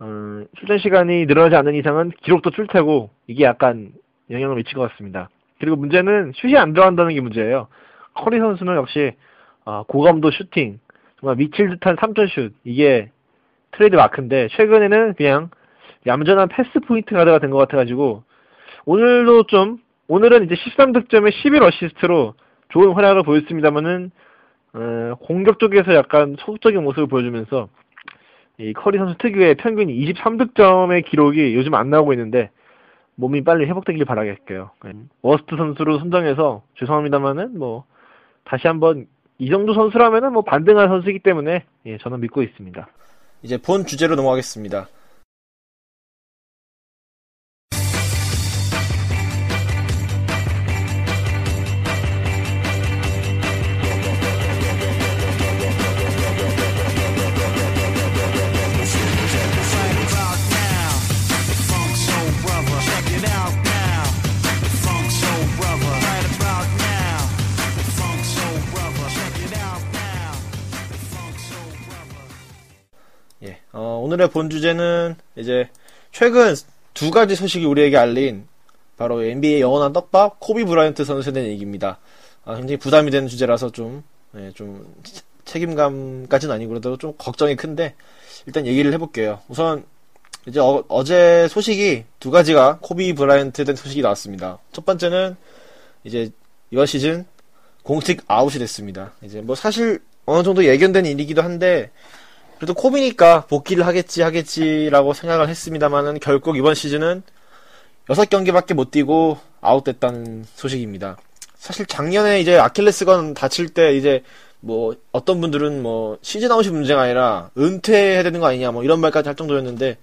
어, 출전 시간이 늘어나지 않는 이상은 기록도 줄 테고 이게 약간 영향을 미칠 것 같습니다. 그리고 문제는 슛이 안 들어간다는 게 문제예요. 커리 선수는 역시 아, 고감도 슈팅, 정말 미칠 듯한 3점 슛 이게 트레이드 마크인데 최근에는 그냥 얌전한 패스 포인트 가드가 된 것 같아가지고 오늘도 좀 오늘은 이제 13득점에 11어시스트로 좋은 활약을 보였습니다만은 어, 공격 쪽에서 약간 소극적인 모습을 보여주면서 이 커리 선수 특유의 평균 23득점의 기록이 요즘 안 나오고 있는데 몸이 빨리 회복되길 바랄게요. 네. worst 선수로 선정해서 죄송합니다만은 뭐 다시 한번 이 정도 선수라면은 뭐 반등할 선수이기 때문에 예, 저는 믿고 있습니다. 이제 본 주제로 넘어가겠습니다. 어, 오늘의 본 주제는 이제 최근 두 가지 소식이 우리에게 알린 바로 NBA 영원한 떡밥 코비 브라이언트 선수에 대한 얘기입니다. 아, 굉장히 부담이 되는 주제라서 좀, 예, 좀 책임감까지는 아니고 그래도 좀 걱정이 큰데 일단 얘기를 해볼게요. 우선 이제 어, 제 소식이 두 가지가 코비 브라이언트에 대한 소식이 나왔습니다. 첫 번째는 이제 이번 시즌 공식 아웃이 됐습니다. 이제 뭐 사실 어느 정도 예견된 일이기도 한데 그래도 코비니까 복귀를 하겠지 하겠지라고 생각을 했습니다만은 결국 이번 시즌은 6경기밖에 못 뛰고 아웃됐다는 소식입니다. 사실 작년에 이제 아킬레스건 다칠 때 이제 뭐 어떤 분들은 뭐 시즌 아웃이 문제가 아니라 은퇴해야 되는 거 아니냐 뭐 이런 말까지 할 정도였는데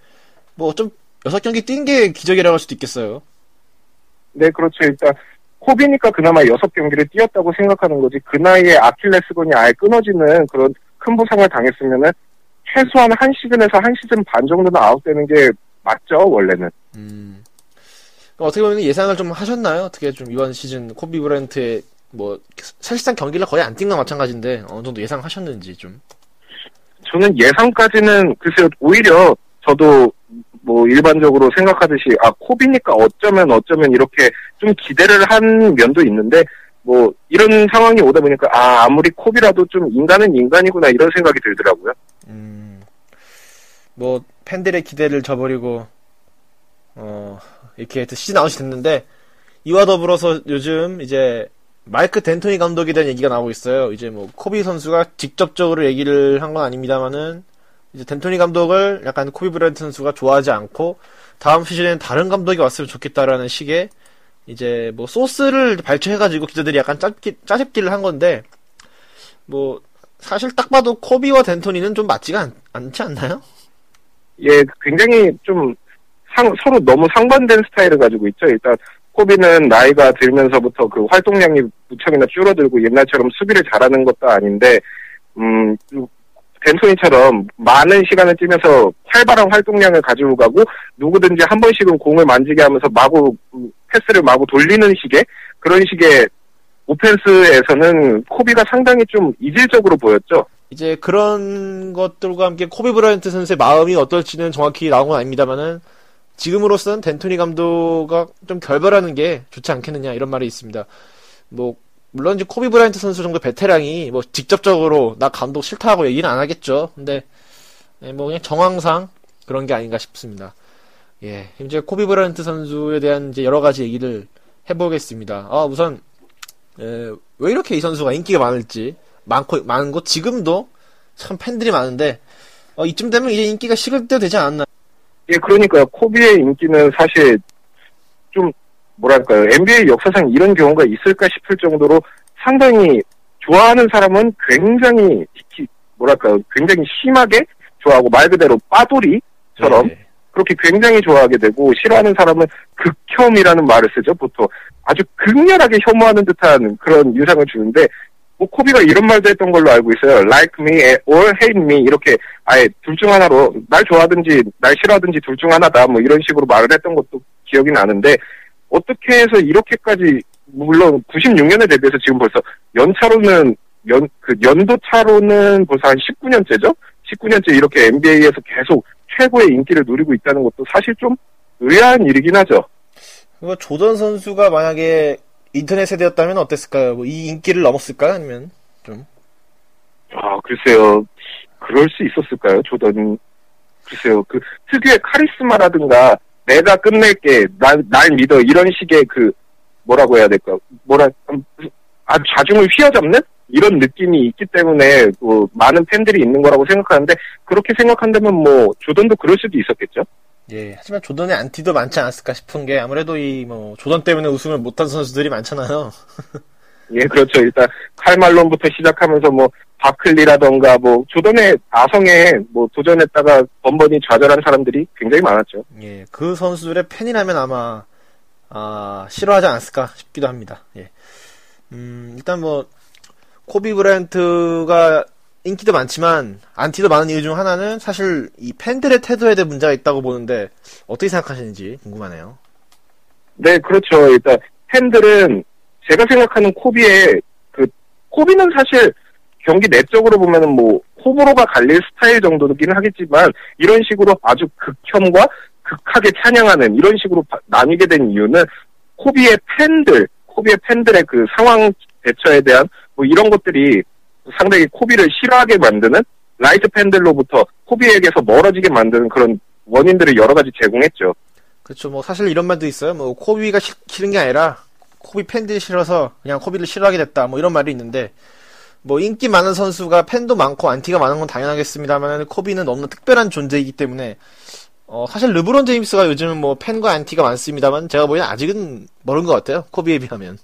뭐 좀 6경기 뛴 게 기적이라고 할 수도 있겠어요. 네, 그렇죠. 일단 코비니까 그나마 6경기를 뛰었다고 생각하는 거지 그 나이에 아킬레스건이 아예 끊어지는 그런 큰 부상을 당했으면은 최소한 한 시즌에서 한 시즌 반 정도는 아웃되는 게 맞죠, 원래는. 음. 어떻게 보면 예상을 좀 하셨나요? 어떻게 좀 이번 시즌 코비 브랜트의 뭐 사실상 경기를 거의 안 뛴 건 마찬가지인데 어느 정도 예상하셨는지 좀. 저는 예상까지는 글쎄요 오히려 저도 뭐 일반적으로 생각하듯이 아 코비니까 어쩌면 어쩌면 이렇게 좀 기대를 한 면도 있는데 뭐 이런 상황이 오다 보니까 아 아무리 코비라도 좀 인간은 인간이구나 이런 생각이 들더라고요. 음. 뭐 팬들의 기대를 저버리고 어 이렇게 시즌 아웃이 됐는데 이와 더불어서 요즘 이제 마이크 덴토니 감독에 대한 얘기가 나오고 있어요. 이제 뭐 코비 선수가 직접적으로 얘기를 한 건 아닙니다만은 이제 덴토니 감독을 약간 코비 브랜트 선수가 좋아하지 않고 다음 시즌에는 다른 감독이 왔으면 좋겠다라는 식의 이제 뭐 소스를 발췌해가지고 기자들이 약간 짜깁기, 짜집기를 한 건데 뭐 사실 딱 봐도 코비와 덴토니는 좀 맞지가 않, 않지 않나요? 예, 굉장히 좀 상, 서로 너무 상반된 스타일을 가지고 있죠. 일단 코비는 나이가 들면서부터 그 활동량이 무척이나 줄어들고 옛날처럼 수비를 잘하는 것도 아닌데 음 덴토니처럼 많은 시간을 뛰면서 활발한 활동량을 가지고 가고 누구든지 한 번씩은 공을 만지게 하면서 마구 패스를 마구 돌리는 식의 그런 식의 오펜스에서는 코비가 상당히 좀 이질적으로 보였죠. 이제 그런 것들과 함께 코비 브라이언트 선수의 마음이 어떨지는 정확히 나온 건 아닙니다만은 지금으로서는 덴토니 감독과 좀 결별하는 게 좋지 않겠느냐 이런 말이 있습니다. 뭐 물론 이제 코비 브라이언트 선수 정도 베테랑이 뭐 직접적으로 나 감독 싫다고 얘기는 안 하겠죠. 근데 예, 뭐 그냥 정황상 그런 게 아닌가 싶습니다. 예, 이제 코비 브라이언트 선수에 대한 이제 여러 가지 얘기를 해보겠습니다. 아 우선 예, 왜 이렇게 이 선수가 인기가 많을지 많고 거 지금도 참 팬들이 많은데 어, 이쯤 되면 이제 인기가 식을 때 되지 않았나? 예, 그러니까 코비의 인기는 사실 좀 뭐랄까요 NBA 역사상 이런 경우가 있을까 싶을 정도로 상당히 좋아하는 사람은 굉장히 히- 뭐랄까요 굉장히 심하게 좋아하고 말 그대로 빠돌이처럼 네. 그렇게 굉장히 좋아하게 되고 싫어하는 사람은 극혐이라는 말을 쓰죠 보통. 아주 극렬하게 혐오하는 듯한 그런 유상을 주는데 뭐 코비가 이런 말도 했던 걸로 알고 있어요. Like me or hate me. 이렇게 아예 둘 중 하나로 날 좋아하든지 날 싫어하든지 둘 중 하나다. 뭐 이런 식으로 말을 했던 것도 기억이 나는데 어떻게 해서 이렇게까지 물론 96년에 대비해서 지금 벌써 연차로는 연 그 연도 차로는 벌써 한 19년째죠 19년째 이렇게 NBA에서 계속 최고의 인기를 누리고 있다는 것도 사실 좀 의아한 일이긴 하죠. 그거 조던 선수가 만약에 인터넷 세대였다면 어땠을까요? 뭐 이 인기를 넘었을까요? 아니면 좀 아, 글쎄요. 그럴 수 있었을까요? 조던, 글쎄요. 그 특유의 카리스마라든가 내가 끝낼게, 날, 날 믿어. 이런 식의 그, 뭐라고 해야 될까. 뭐라, 음, 아주 자중을 휘어잡는? 이런 느낌이 있기 때문에, 뭐, 많은 팬들이 있는 거라고 생각하는데, 그렇게 생각한다면 뭐, 조던도 그럴 수도 있었겠죠? 예, 하지만 조던의 안티도 많지 않았을까 싶은 게 아무래도 이 뭐 조던 때문에 우승을 못한 선수들이 많잖아요. (laughs) 예, 그렇죠. 일단, 칼말론부터 시작하면서 뭐, 바클리라던가 뭐, 조던의 아성에 뭐, 도전했다가 번번이 좌절한 사람들이 굉장히 많았죠. 예, 그 선수들의 팬이라면 아마 아, 싫어하지 않았을까 싶기도 합니다. 예. 음, 일단 뭐 코비 브라이언트가 인기도 많지만 안티도 많은 이유 중 하나는 사실 이 팬들의 태도에 대한 문제가 있다고 보는데 어떻게 생각하시는지 궁금하네요. 네, 그렇죠. 일단 팬들은 제가 생각하는 코비의 그 코비는 사실 경기 내적으로 보면은 뭐 호불호가 갈릴 스타일 정도긴 하겠지만 이런 식으로 아주 극혐과 극하게 찬양하는 이런 식으로 바- 나뉘게 된 이유는 코비의 팬들, 코비의 팬들의 그 상황 대처에 대한 뭐 이런 것들이 상당히 코비를 싫어하게 만드는 light 팬들로부터 코비에게서 멀어지게 만드는 그런 원인들을 여러 가지 제공했죠. 그렇죠. 뭐 사실 이런 말도 있어요. 뭐 코비가 싫- 싫은 게 아니라 코비 팬들이 싫어서 그냥 코비를 싫어하게 됐다. 뭐 이런 말이 있는데 뭐 인기 많은 선수가 팬도 많고 안티가 많은 건 당연하겠습니다만 코비는 너무나 특별한 존재이기 때문에 어, 사실 르브론 제임스가 요즘은 뭐 팬과 안티가 많습니다만 제가 보기엔 아직은 멀은 것 같아요. 코비에 비하면.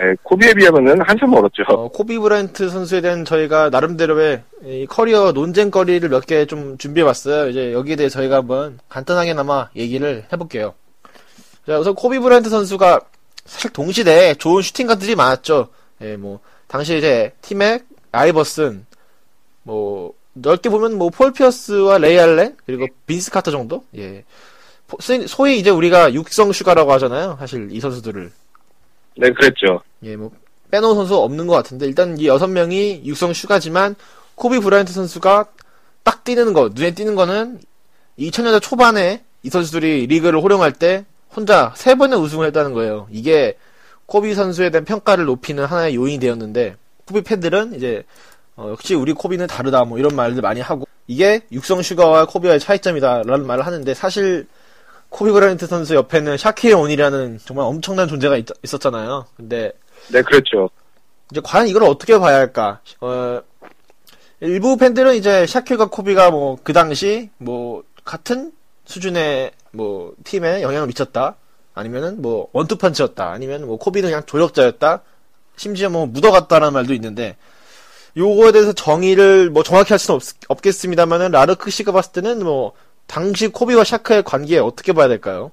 예, 코비에 비하면은 한참 멀었죠. 어, 코비 브라이언트 선수에 대한 저희가 나름대로의 이 커리어 논쟁거리를 몇 개 좀 준비해봤어요. 이제 여기에 대해 저희가 한번 간단하게나마 얘기를 해볼게요. 자, 우선 코비 브라이언트 선수가 사실 동시대에 좋은 슈팅 가드들이 많았죠. 예, 뭐 당시 이제 티맥, 아이버슨, 뭐 넓게 보면 뭐 폴 피어스와 레이 알렌 그리고 빈스 카터 정도. 예, 포- 소위 이제 우리가 육성 슈가라고 하잖아요. 사실 이 선수들을. 네, 그랬죠. 예, 뭐 빼놓은 선수 없는 것 같은데 일단 이 여섯 명이 육성 슈가지만 코비 브라이언트 선수가 딱 뛰는 거 눈에 띄는 거는 2000년대 초반에 이 선수들이 리그를 호령할 때 혼자 세 번의 우승을 했다는 거예요. 이게 코비 선수에 대한 평가를 높이는 하나의 요인이 되었는데 코비 팬들은 이제 어, 역시 우리 코비는 다르다 뭐 이런 말들 많이 하고 이게 육성 슈가와 코비와의 차이점이다라는 말을 하는데 사실 코비 브라이언트 선수 옆에는 샤킬 오닐이라는 정말 엄청난 존재가 있, 었잖아요 근데 네, 그랬죠. 이제 과연 이걸 어떻게 봐야 할까? 어, 일부 팬들은 이제 샤킬과 코비가 뭐 그 당시 뭐 같은 수준의 뭐 팀에 영향을 미쳤다. 아니면은 뭐 원투펀치였다. 아니면 뭐 코비는 그냥 조력자였다. 심지어 뭐 묻어갔다라는 말도 있는데 요거에 대해서 정의를 뭐 정확히 할 수는 없, 겠습니다만은 라르크 씨가 봤을 때는 뭐 당시 코비와 샤크의 관계 어떻게 봐야 될까요?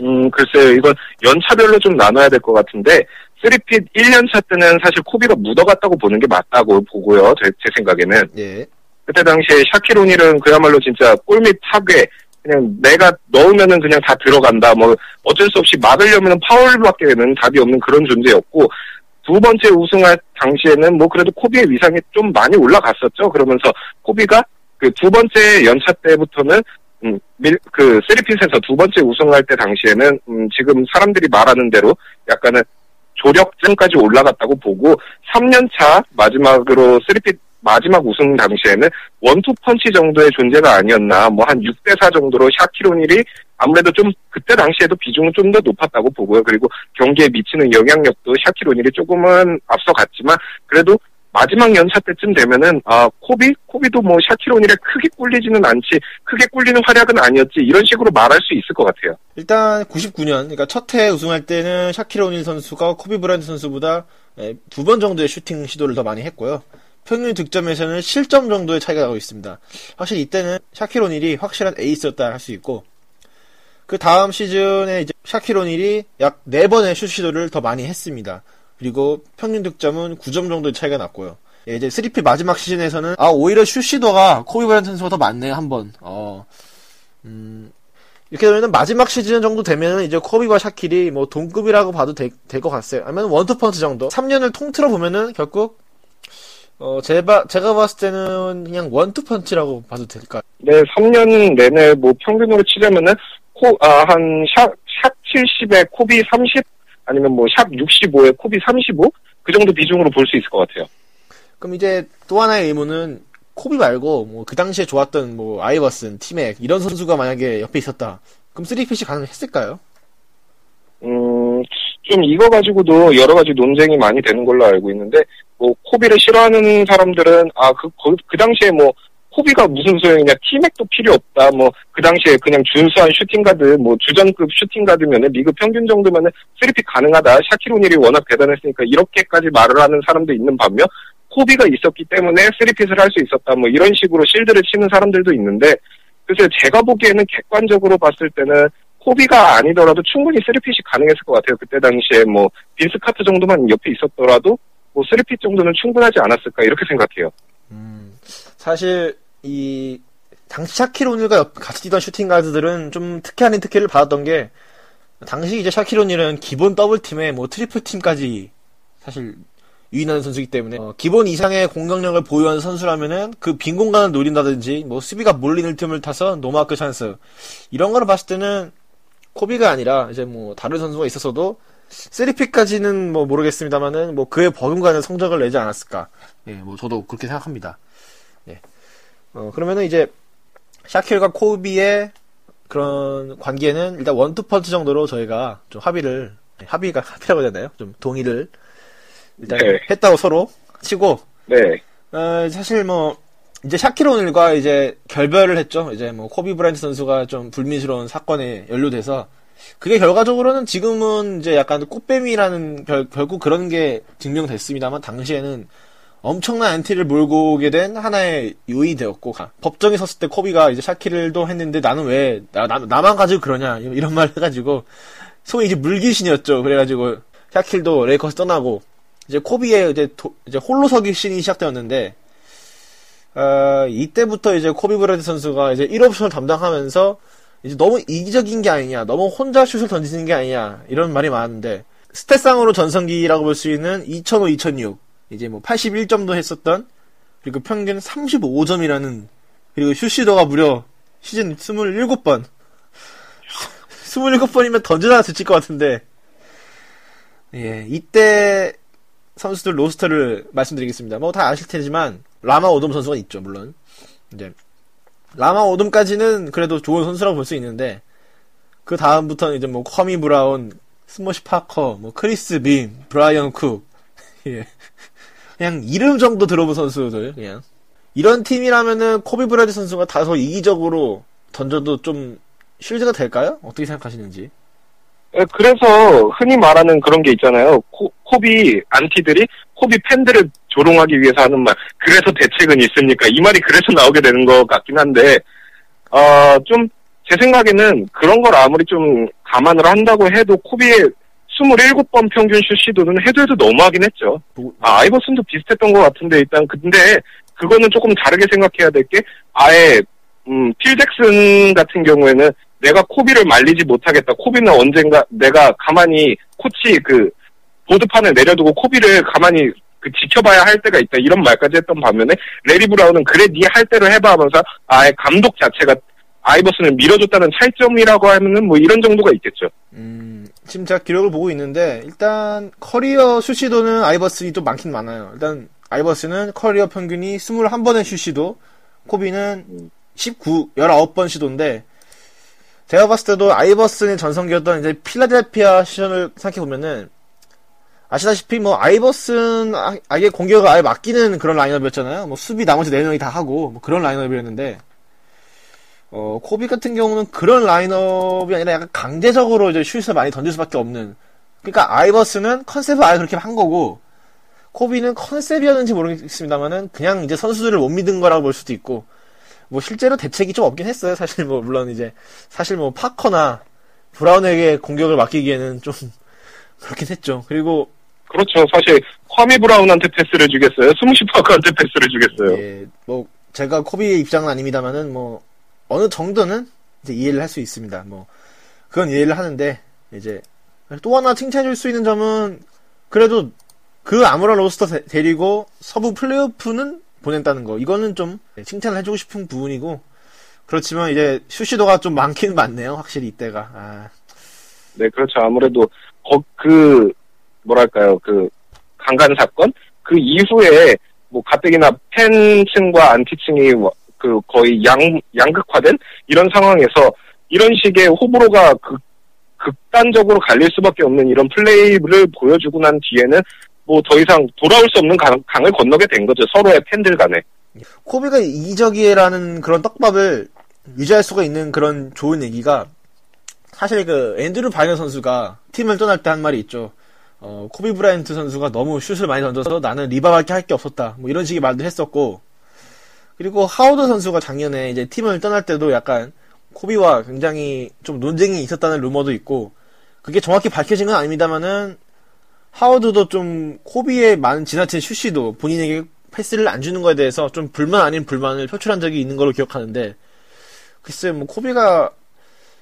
음, 글쎄요. 이건 연차별로 좀 나눠야 될 것 같은데, 3핏 1년차 때는 사실 코비가 묻어갔다고 보는 게 맞다고 보고요. 제, 제 생각에는. 예. 그때 당시에 샤키로닐은 그야말로 진짜 골밑 파괴, 그냥 내가 넣으면은 그냥 다 들어간다. 뭐, 어쩔 수 없이 막으려면 파울밖에는 답이 없는 그런 존재였고, 두 번째 우승할 당시에는 뭐 그래도 코비의 위상이 좀 많이 올라갔었죠. 그러면서 코비가 그 두 번째 연차 때부터는 음, 밀, 그, 쓰리핏에서 두 번째 우승할 때 당시에는, 음, 지금 사람들이 말하는 대로 약간은 조력쯤까지 올라갔다고 보고, 3년차 마지막으로 쓰리핏 마지막 우승 당시에는 원투펀치 정도의 존재가 아니었나, 뭐 한 6대4 정도로 샤키로닐이 아무래도 좀, 그때 당시에도 비중은 좀 더 높았다고 보고요. 그리고 경기에 미치는 영향력도 샤키로닐이 조금은 앞서갔지만, 그래도 마지막 연차 때쯤 되면은 아 코비 코비도 뭐 샤키로닐에 크게 꿀리지는 않지 크게 꿀리는 활약은 아니었지 이런 식으로 말할 수 있을 것 같아요. 일단 99년 그러니까 첫 해 우승할 때는 샤킬 오닐 선수가 코비 브라이언트 선수보다 예, 두번 정도의 슈팅 시도를 더 많이 했고요. 평균 득점에서는 칠점 정도의 차이가 나고 있습니다. 확실히 이때는 샤킬 오닐이 확실한 에이스였다 할 수 있고 그 다음 시즌에 이제 샤킬 오닐이 약 4번의 슛 시도를 더 많이 했습니다. 그리고 평균 득점은 9점 정도의 차이가 났고요. 예, 이제 3peat 마지막 시즌에서는 아 오히려 슛 시도가 코비 브라이언트 선수가 더 많네요 한 번. 어, 음, 이렇게 되면 마지막 시즌 정도 되면 이제 코비와 샤킬이 뭐 동급이라고 봐도 될 것 같아요. 아니면 원투펀치 정도. 3년을 통틀어 보면은 결국 어 제가 제가 봤을 때는 그냥 원투펀치라고 봐도 될까요? 네, 3년 내내 뭐 평균으로 치자면은 코, 아, 한 샵, 샵 70에 코비 30 아니면 뭐 샵 65에 코비 35? 그 정도 비중으로 볼 수 있을 것 같아요. 그럼 이제 또 하나의 의문은 코비 말고 뭐 그 당시에 좋았던 뭐 아이버슨, 티맥 이런 선수가 만약에 옆에 있었다. 그럼 3peat이 가능했을까요? 음, 좀 이거 가지고도 여러 가지 논쟁이 많이 되는 걸로 알고 있는데, 뭐, 코비를 싫어하는 사람들은, 아, 그, 그, 그 당시에 뭐, 코비가 무슨 소용이냐, 티맥도 필요 없다, 뭐, 그 당시에 그냥 준수한 슈팅가드, 뭐, 주전급 슈팅가드면은, 리그 평균 정도면은, 3peat 가능하다, 샤킬 오닐이 워낙 대단했으니까, 이렇게까지 말을 하는 사람도 있는 반면, 코비가 있었기 때문에 3peat을 할 수 있었다, 뭐, 이런 식으로 실드를 치는 사람들도 있는데, 그래서 제가 보기에는 객관적으로 봤을 때는, 코비가 아니더라도 충분히 3peat이 가능했을 것 같아요. 그때 당시에 뭐, 빈스 카터 정도만 옆에 있었더라도, 뭐, 3peat 정도는 충분하지 않았을까, 이렇게 생각해요. 음, 사실 이 당시 샤킬 오닐과 옆- 같이 뛰던 슈팅 가드들은 좀 특혜 아닌 특혜를 받았던 게 당시 이제 샤킬 오닐은 기본 더블 팀에 뭐 트리플 팀까지 사실 유인하는 선수이기 때문에 어, 기본 이상의 공격력을 보유한 선수라면은 그 빈 공간을 노린다든지 뭐 수비가 몰리는 틈을 타서 노마크 찬스 이런 거를 봤을 때는 코비가 아니라 이제 뭐 다른 선수가 있었어도 3peat까지는 뭐 모르겠습니다만은 뭐 그에 버금가는 성적을 내지 않았을까 예, 뭐 저도 그렇게 생각합니다. 어, 그러면은 이제 샤킬과 코비의 그런 관계는 일단 원투펀치 정도로 저희가 좀 합의를 네, 합의가 (laughs) 합의라고 해야 되나요? 좀 동의를 일단 네. 했다고 서로 치고 네. 어, 사실 뭐 이제 샤키로닐과 이제 결별을 했죠. 이제 뭐 코비 브라이트 선수가 좀 불미스러운 사건에 연루돼서 그게 결과적으로는 지금은 이제 약간 꽃뱀이라는 결, 결국 그런 게 증명됐습니다만 당시에는 엄청난 엔티를 몰고 오게 된 하나의 요인이 되었고 가- 법정에 섰을 때 코비가 이제 샤키를도 했는데 나는 왜 나, 나, 나만 가지고 그러냐 이- 이런 말 해가지고 소위 이제 물귀신이었죠. 그래가지고 샤킬도 레이커스 떠나고 이제 코비의 이제 도- 이제 홀로 서기 시즌이 시작되었는데 어, 이때부터 이제 코비 브라이언트 선수가 이제 1옵션을 담당하면서 이제 너무 이기적인 게 아니냐, 너무 혼자 슛을 던지는 게 아니냐 이런 말이 많은데 stat상으로 전성기라고 볼 수 있는 2005, 2006 이제 뭐 81점도 했었던 그리고 평균 35점이라는 그리고 슛시도가 무려 시즌 27번 27번이면 던지다 지칠 것 같은데 예 이때 선수들 로스터를 말씀드리겠습니다. 뭐 다 아실 테지만 라마 오돔 선수가 있죠, 물론. 이제 라마 오돔까지는 그래도 좋은 선수라고 볼 수 있는데 그 다음부터는 이제 뭐 콰미 브라운, 스무시 파커, 뭐 크리스 밈, 브라이언 쿡, (laughs) 예. 그냥 이름 정도 들어본 선수들 그냥 이런 팀이라면은 코비 브라이언트 선수가 다소 이기적으로 던져도 좀 쉴드가 될까요? 어떻게 생각하시는지? 예, 그래서 흔히 말하는 그런 게 있잖아요. 코, 코비 안티들이 코비 팬들을 조롱하기 위해서 하는 말. 그래서 대책은 있습니까? 이 말이 그래서 나오게 되는 것 같긴 한데, 어, 좀, 제 생각에는 그런 걸 아무리 좀 감안을 한다고 해도 코비의 27번 평균 슛 시도는 해도 해도 너무하긴 했죠. 뭐- 아, 아이버슨도 비슷했던 것 같은데, 일단, 근데, 그거는 조금 다르게 생각해야 될 게, 아예, 음, 필 잭슨 같은 경우에는 내가 코비를 말리지 못하겠다. 코비는 언젠가 내가 가만히 코치 그 보드판을 내려두고 코비를 가만히 그 지켜봐야 할 때가 있다. 이런 말까지 했던 반면에 래리 브라운은 그래 네 할 대로 해봐 하면서 아예 감독 자체가 아이버슨을 밀어줬다는 차이점이라고 하면은 뭐 이런 정도가 있겠죠. 음, 지금 제가 기록을 보고 있는데, 일단, 커리어 슛시도는 아이버슨이 또 많긴 많아요. 일단, 아이버슨은 커리어 평균이 21번의 슛시도, 코비는 19, 19번 시도인데, 제가 봤을 때도 아이버슨의 전성기였던 이제 필라델피아 시즌을 생각해 보면은, 아시다시피 뭐 아이버슨 아- 아예 공격을 아예 맡기는 그런 라인업이었잖아요. 뭐 수비 나머지 네 명이 다 하고 뭐 그런 라인업이었는데 어 코비 같은 경우는 그런 라인업이 아니라 약간 강제적으로 이제 슛을 많이 던질 수밖에 없는. 그러니까 아이버스는 컨셉을 아예 그렇게 한 거고 코비는 컨셉이었는지 모르겠습니다만은 그냥 이제 선수들을 못 믿은 거라고 볼 수도 있고 뭐 실제로 대책이 좀 없긴 했어요. 사실 뭐 물론 이제 사실 뭐 파커나 브라운에게 공격을 맡기기에는 좀 (laughs) 그렇긴 했죠. 그리고 그렇죠. 사실 콰미 브라운한테 패스를 주겠어요. 스무시 파커한테 패스를 주겠어요. 예, 뭐 제가 코비의 입장은 아닙니다만은 뭐 어느 정도는 이제 이해를 할 수 있습니다. 뭐 그건 이해를 하는데 이제 또 하나 칭찬해줄 수 있는 점은 그래도 그 아무런 로스터 데- 데리고 서부 플레이오프는 보냈다는 거 이거는 좀 칭찬을 해주고 싶은 부분이고 그렇지만 이제 슈시도가 좀 많긴 많네요. 확실히 이때가 아, 네, 그렇죠. 아무래도 거, 그 뭐랄까요, 그 강간 사건 그 이후에 뭐 가뜩이나 팬층과 안티층이 와- 그 거의 양 양극화된 이런 상황에서 이런 식의 호불호가 극 극단적으로 갈릴 수밖에 없는 이런 플레이를 보여주고 난 뒤에는 뭐 더 이상 돌아올 수 없는 강, 강을 건너게 된 거죠. 서로의 팬들 간에. 코비가 이적이라는 그런 떡밥을 유지할 수가 있는 그런 좋은 얘기가 사실 그 앤드루 바이넘 선수가 팀을 떠날 때 한 말이 있죠. 어, 코비 브라이언트 선수가 너무 슛을 많이 던져서 나는 리바밖에 할 게 없었다. 뭐 이런 식의 말도 했었고 그리고 하워드 선수가 작년에 이제 팀을 떠날 때도 약간 코비와 굉장히 좀 논쟁이 있었다는 루머도 있고 그게 정확히 밝혀진 건 아닙니다만은 하워드도 좀 코비의 많은 지나친 슛시도 본인에게 패스를 안 주는 거에 대해서 좀 불만 아닌 불만을 표출한 적이 있는 걸로 기억하는데 글쎄 뭐 코비가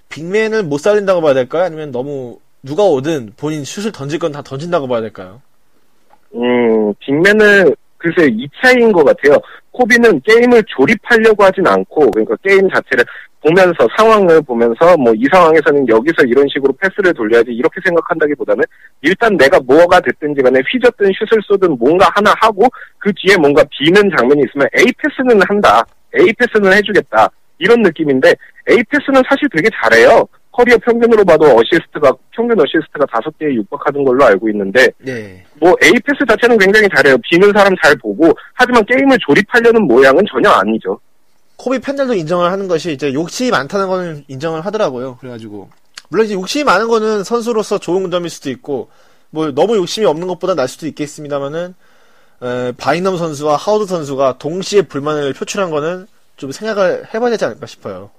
빅맨을 못 살린다고 봐야 될까요? 아니면 너무 누가 오든 본인 슛을 던질 건 다 던진다고 봐야 될까요? 음, big man은 글쎄 이 차이인 것 같아요. 코비는 게임을 조립하려고 하진 않고, 그러니까 게임 자체를 보면서 상황을 보면서 뭐 이 상황에서는 여기서 이런 식으로 패스를 돌려야지 이렇게 생각한다기보다는 일단 내가 뭐가 됐든지 간에 휘젓든 슛을 쏘든 뭔가 하나 하고 그 뒤에 뭔가 비는 장면이 있으면 A 패스는 한다. A 패스는 해주겠다. 이런 느낌인데 A 패스는 사실 되게 잘해요. 커리어 평균으로 봐도 어시스트가 평균 어시스트가 다섯 개에 육박하는 걸로 알고 있는데 네. 뭐 A 패스 자체는 굉장히 잘해요. 비는 사람 잘 보고 하지만 게임을 조립하려는 모양은 전혀 아니죠. 코비 팬들도 인정을 하는 것이 이제 욕심이 많다는 거는 인정을 하더라고요. 그래가지고 물론 이제 욕심이 많은 거는 선수로서 좋은 점일 수도 있고 뭐 너무 욕심이 없는 것보다 나을 수도 있겠습니다만은 에, 바이넘 선수와 하워드 선수가 동시에 불만을 표출한 거는 좀 생각을 해봐야 되지 않을까 싶어요.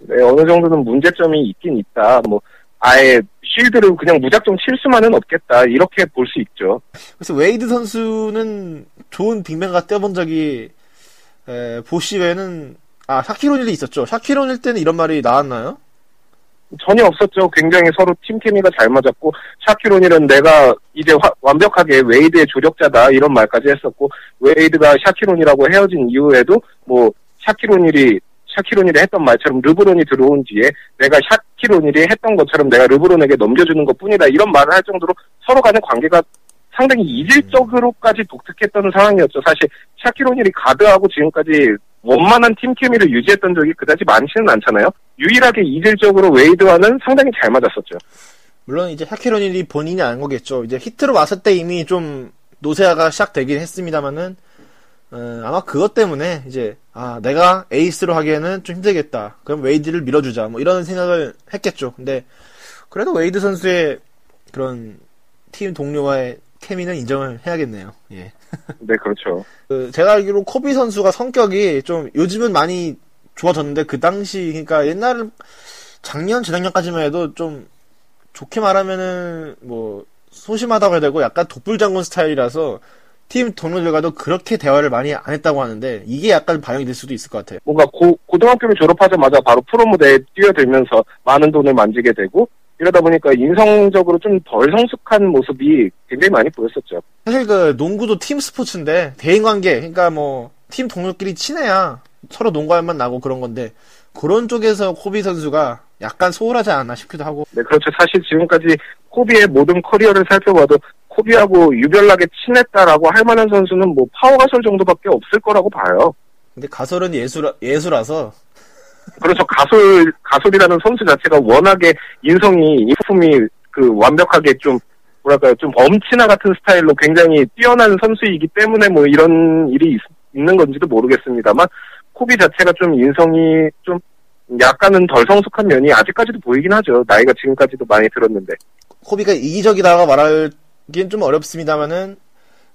네, 어느 정도는 문제점이 있긴 있다. 뭐 아예 shield를 그냥 무작정 칠 수만은 없겠다. 이렇게 볼 수 있죠. 그래서 웨이드 선수는 좋은 big man과 뛰어본 적이 에, 보쉬 외에는 아 샤킬 오닐이 있었죠. 샤킬 오닐 때는 이런 말이 나왔나요? 전혀 없었죠. 굉장히 서로 팀 케미가 잘 맞았고 샤킬 오닐은 내가 이제 화- 완벽하게 웨이드의 조력자다 이런 말까지 했었고 웨이드가 샤킬 오닐하고 헤어진 이후에도 뭐 샤킬 오닐이 샤킬 오닐이 했던 말처럼 르브론이 들어온 뒤에 내가 샤킬 오닐이 했던 것처럼 내가 르브론에게 넘겨주는 것 뿐이다 이런 말을 할 정도로 서로 간의 관계가 상당히 이질적으로까지 독특했던 상황이었죠. 사실 샤킬 오닐이 가드하고 지금까지 원만한 팀 케미를 유지했던 적이 그다지 많지는 않잖아요. 유일하게 이질적으로 웨이드와는 상당히 잘 맞았었죠. 물론 이제 샤킬 오닐이 본인이 안 거겠죠. 이제 히트로 왔을 때 이미 좀 노쇠화가 시작되긴 했습니다만은 어, 아마 그것 때문에 이제 아 내가 에이스로 하기에는 좀 힘들겠다. 그럼 웨이드를 밀어주자. 뭐 이런 생각을 했겠죠. 근데 그래도 웨이드 선수의 그런 팀 동료와의 케미는 인정을 해야겠네요. 예. (laughs) 네, 그렇죠. 그 제가 알기로 코비 선수가 성격이 좀 요즘은 많이 좋아졌는데 그 당시 그러니까 옛날 작년 재작년까지만 해도 좀 좋게 말하면은 뭐 소심하다고 해야 되고 약간 독불장군 스타일이라서 팀 동료들과도 그렇게 대화를 많이 안 했다고 하는데 이게 약간 반영이 될 수도 있을 것 같아요. 뭔가 고, 고등학교를 졸업하자마자 바로 프로 무대에 뛰어들면서 많은 돈을 만지게 되고 이러다 보니까 인성적으로 좀 덜 성숙한 모습이 굉장히 많이 보였었죠. 사실 그 농구도 팀 스포츠인데 대인 관계 그러니까 뭐 팀 동료끼리 친해야 서로 농구할만 나고 그런 건데 그런 쪽에서 코비 선수가 약간 소홀하지 않나 싶기도 하고 네, 그렇죠. 사실 지금까지 코비의 모든 커리어를 살펴봐도 코비하고 유별나게 친했다라고 할 만한 선수는 뭐 파워가솔 정도밖에 없을 거라고 봐요. 근데 가설은 예술 예수라서 그렇죠. 가솔, 가솔이라는 선수 자체가 워낙에 인성이, 인품이 그 완벽하게 좀 뭐랄까요 좀 엄친아 같은 스타일로 굉장히 뛰어난 선수이기 때문에 뭐 이런 일이 있, 있는 건지도 모르겠습니다만 코비 자체가 좀 인성이 좀 약간은 덜 성숙한 면이 아직까지도 보이긴 하죠. 나이가 지금까지도 많이 들었는데. 코비가 이기적이다가 말하 기엔 좀 어렵습니다만은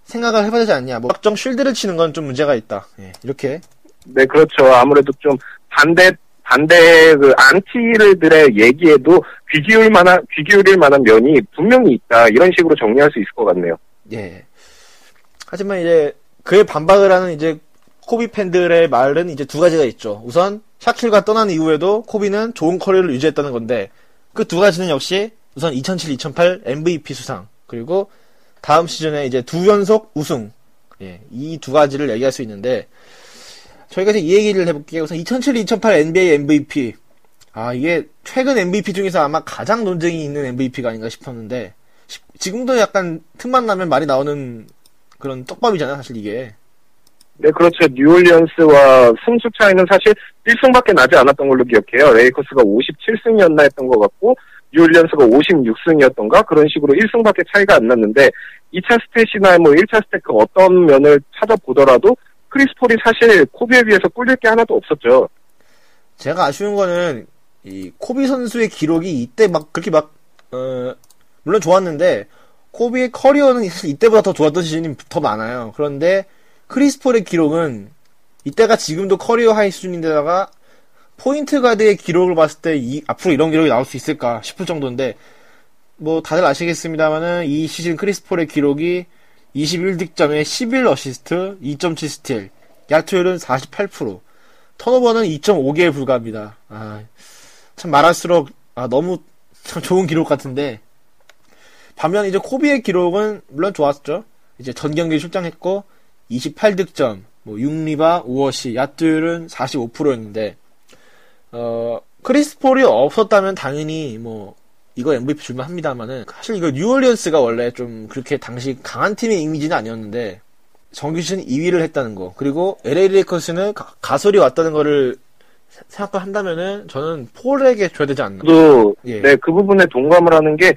생각을 해봐야 되지 않냐. 뭐 확정 쉴드를 치는 건 좀 문제가 있다. 예, 이렇게 네, 그렇죠. 아무래도 좀 반대 반대 그 안티들의 얘기에도 귀 기울 만한 귀 기울일 만한 면이 분명히 있다. 이런 식으로 정리할 수 있을 것 같네요. 예. 하지만 이제 그에 반박을 하는 이제 코비 팬들의 말은 이제 두 가지가 있죠. 우선 샤킬과 떠난 이후에도 코비는 좋은 커리어를 유지했다는 건데 그 두 가지는 역시 우선 2007-2008 MVP 수상 그리고 다음 시즌에 이제 두 연속 우승 예, 이 두 가지를 얘기할 수 있는데 저희가 이제 이 얘기를 해볼게요. 우선 2007-2008 NBA MVP 아 이게 최근 MVP 중에서 아마 가장 논쟁이 있는 MVP가 아닌가 싶었는데 시- 지금도 약간 틈만 나면 말이 나오는 그런 떡밥이잖아요 사실 이게 네, 그렇죠. 뉴올리언스와 승수 차이는 사실 1승밖에 나지 않았던 걸로 기억해요. 레이커스가 57승이었나 했던 것 같고, 뉴올리언스가 56승이었던가? 그런 식으로 1승밖에 차이가 안 났는데, 2차 stat이나 뭐 1차 스탯 그 어떤 면을 찾아보더라도, 크리스 폴이 사실 코비에 비해서 꿀릴 게 하나도 없었죠. 제가 아쉬운 거는 이 코비 선수의 기록이 이때 막 그렇게 막 어, 물론 좋았는데 코비의 커리어는 (laughs) 이때보다 더 좋았던 시즌이 더 많아요. 그런데 크리스폴의 기록은 이때가 지금도 career high 수준인데다가 포인트 가드의 기록을 봤을 때 이, 앞으로 이런 기록이 나올 수 있을까 싶을 정도인데 뭐 다들 아시겠습니다만은 이 시즌 크리스폴의 기록이 21득점에 11 어시스트, 2.7 스틸, 야투율은 48%, 턴오버는 2.5개에 불과합니다. 아, 참 말할수록 아, 너무 참 좋은 기록 같은데 반면 이제 코비의 기록은 물론 좋았죠. 이제 전 경기 출장했고 28득점, 뭐 6리바, 5어시, 야투율은 45%였는데 어 크리스 폴이 없었다면 당연히 뭐 이거 MVP 줄만 합니다만은 사실 이거 뉴올리언스가 원래 좀 그렇게 당시 강한 팀의 이미지는 아니었는데 정규 시즌 2위를 했다는 거 그리고 LA 레이커스는 가- 가솔이 왔다는 거를 생각을 한다면은 저는 폴에게 줘야 되지 않나. 또, 예. 네, 그 부분에 동감을 하는 게,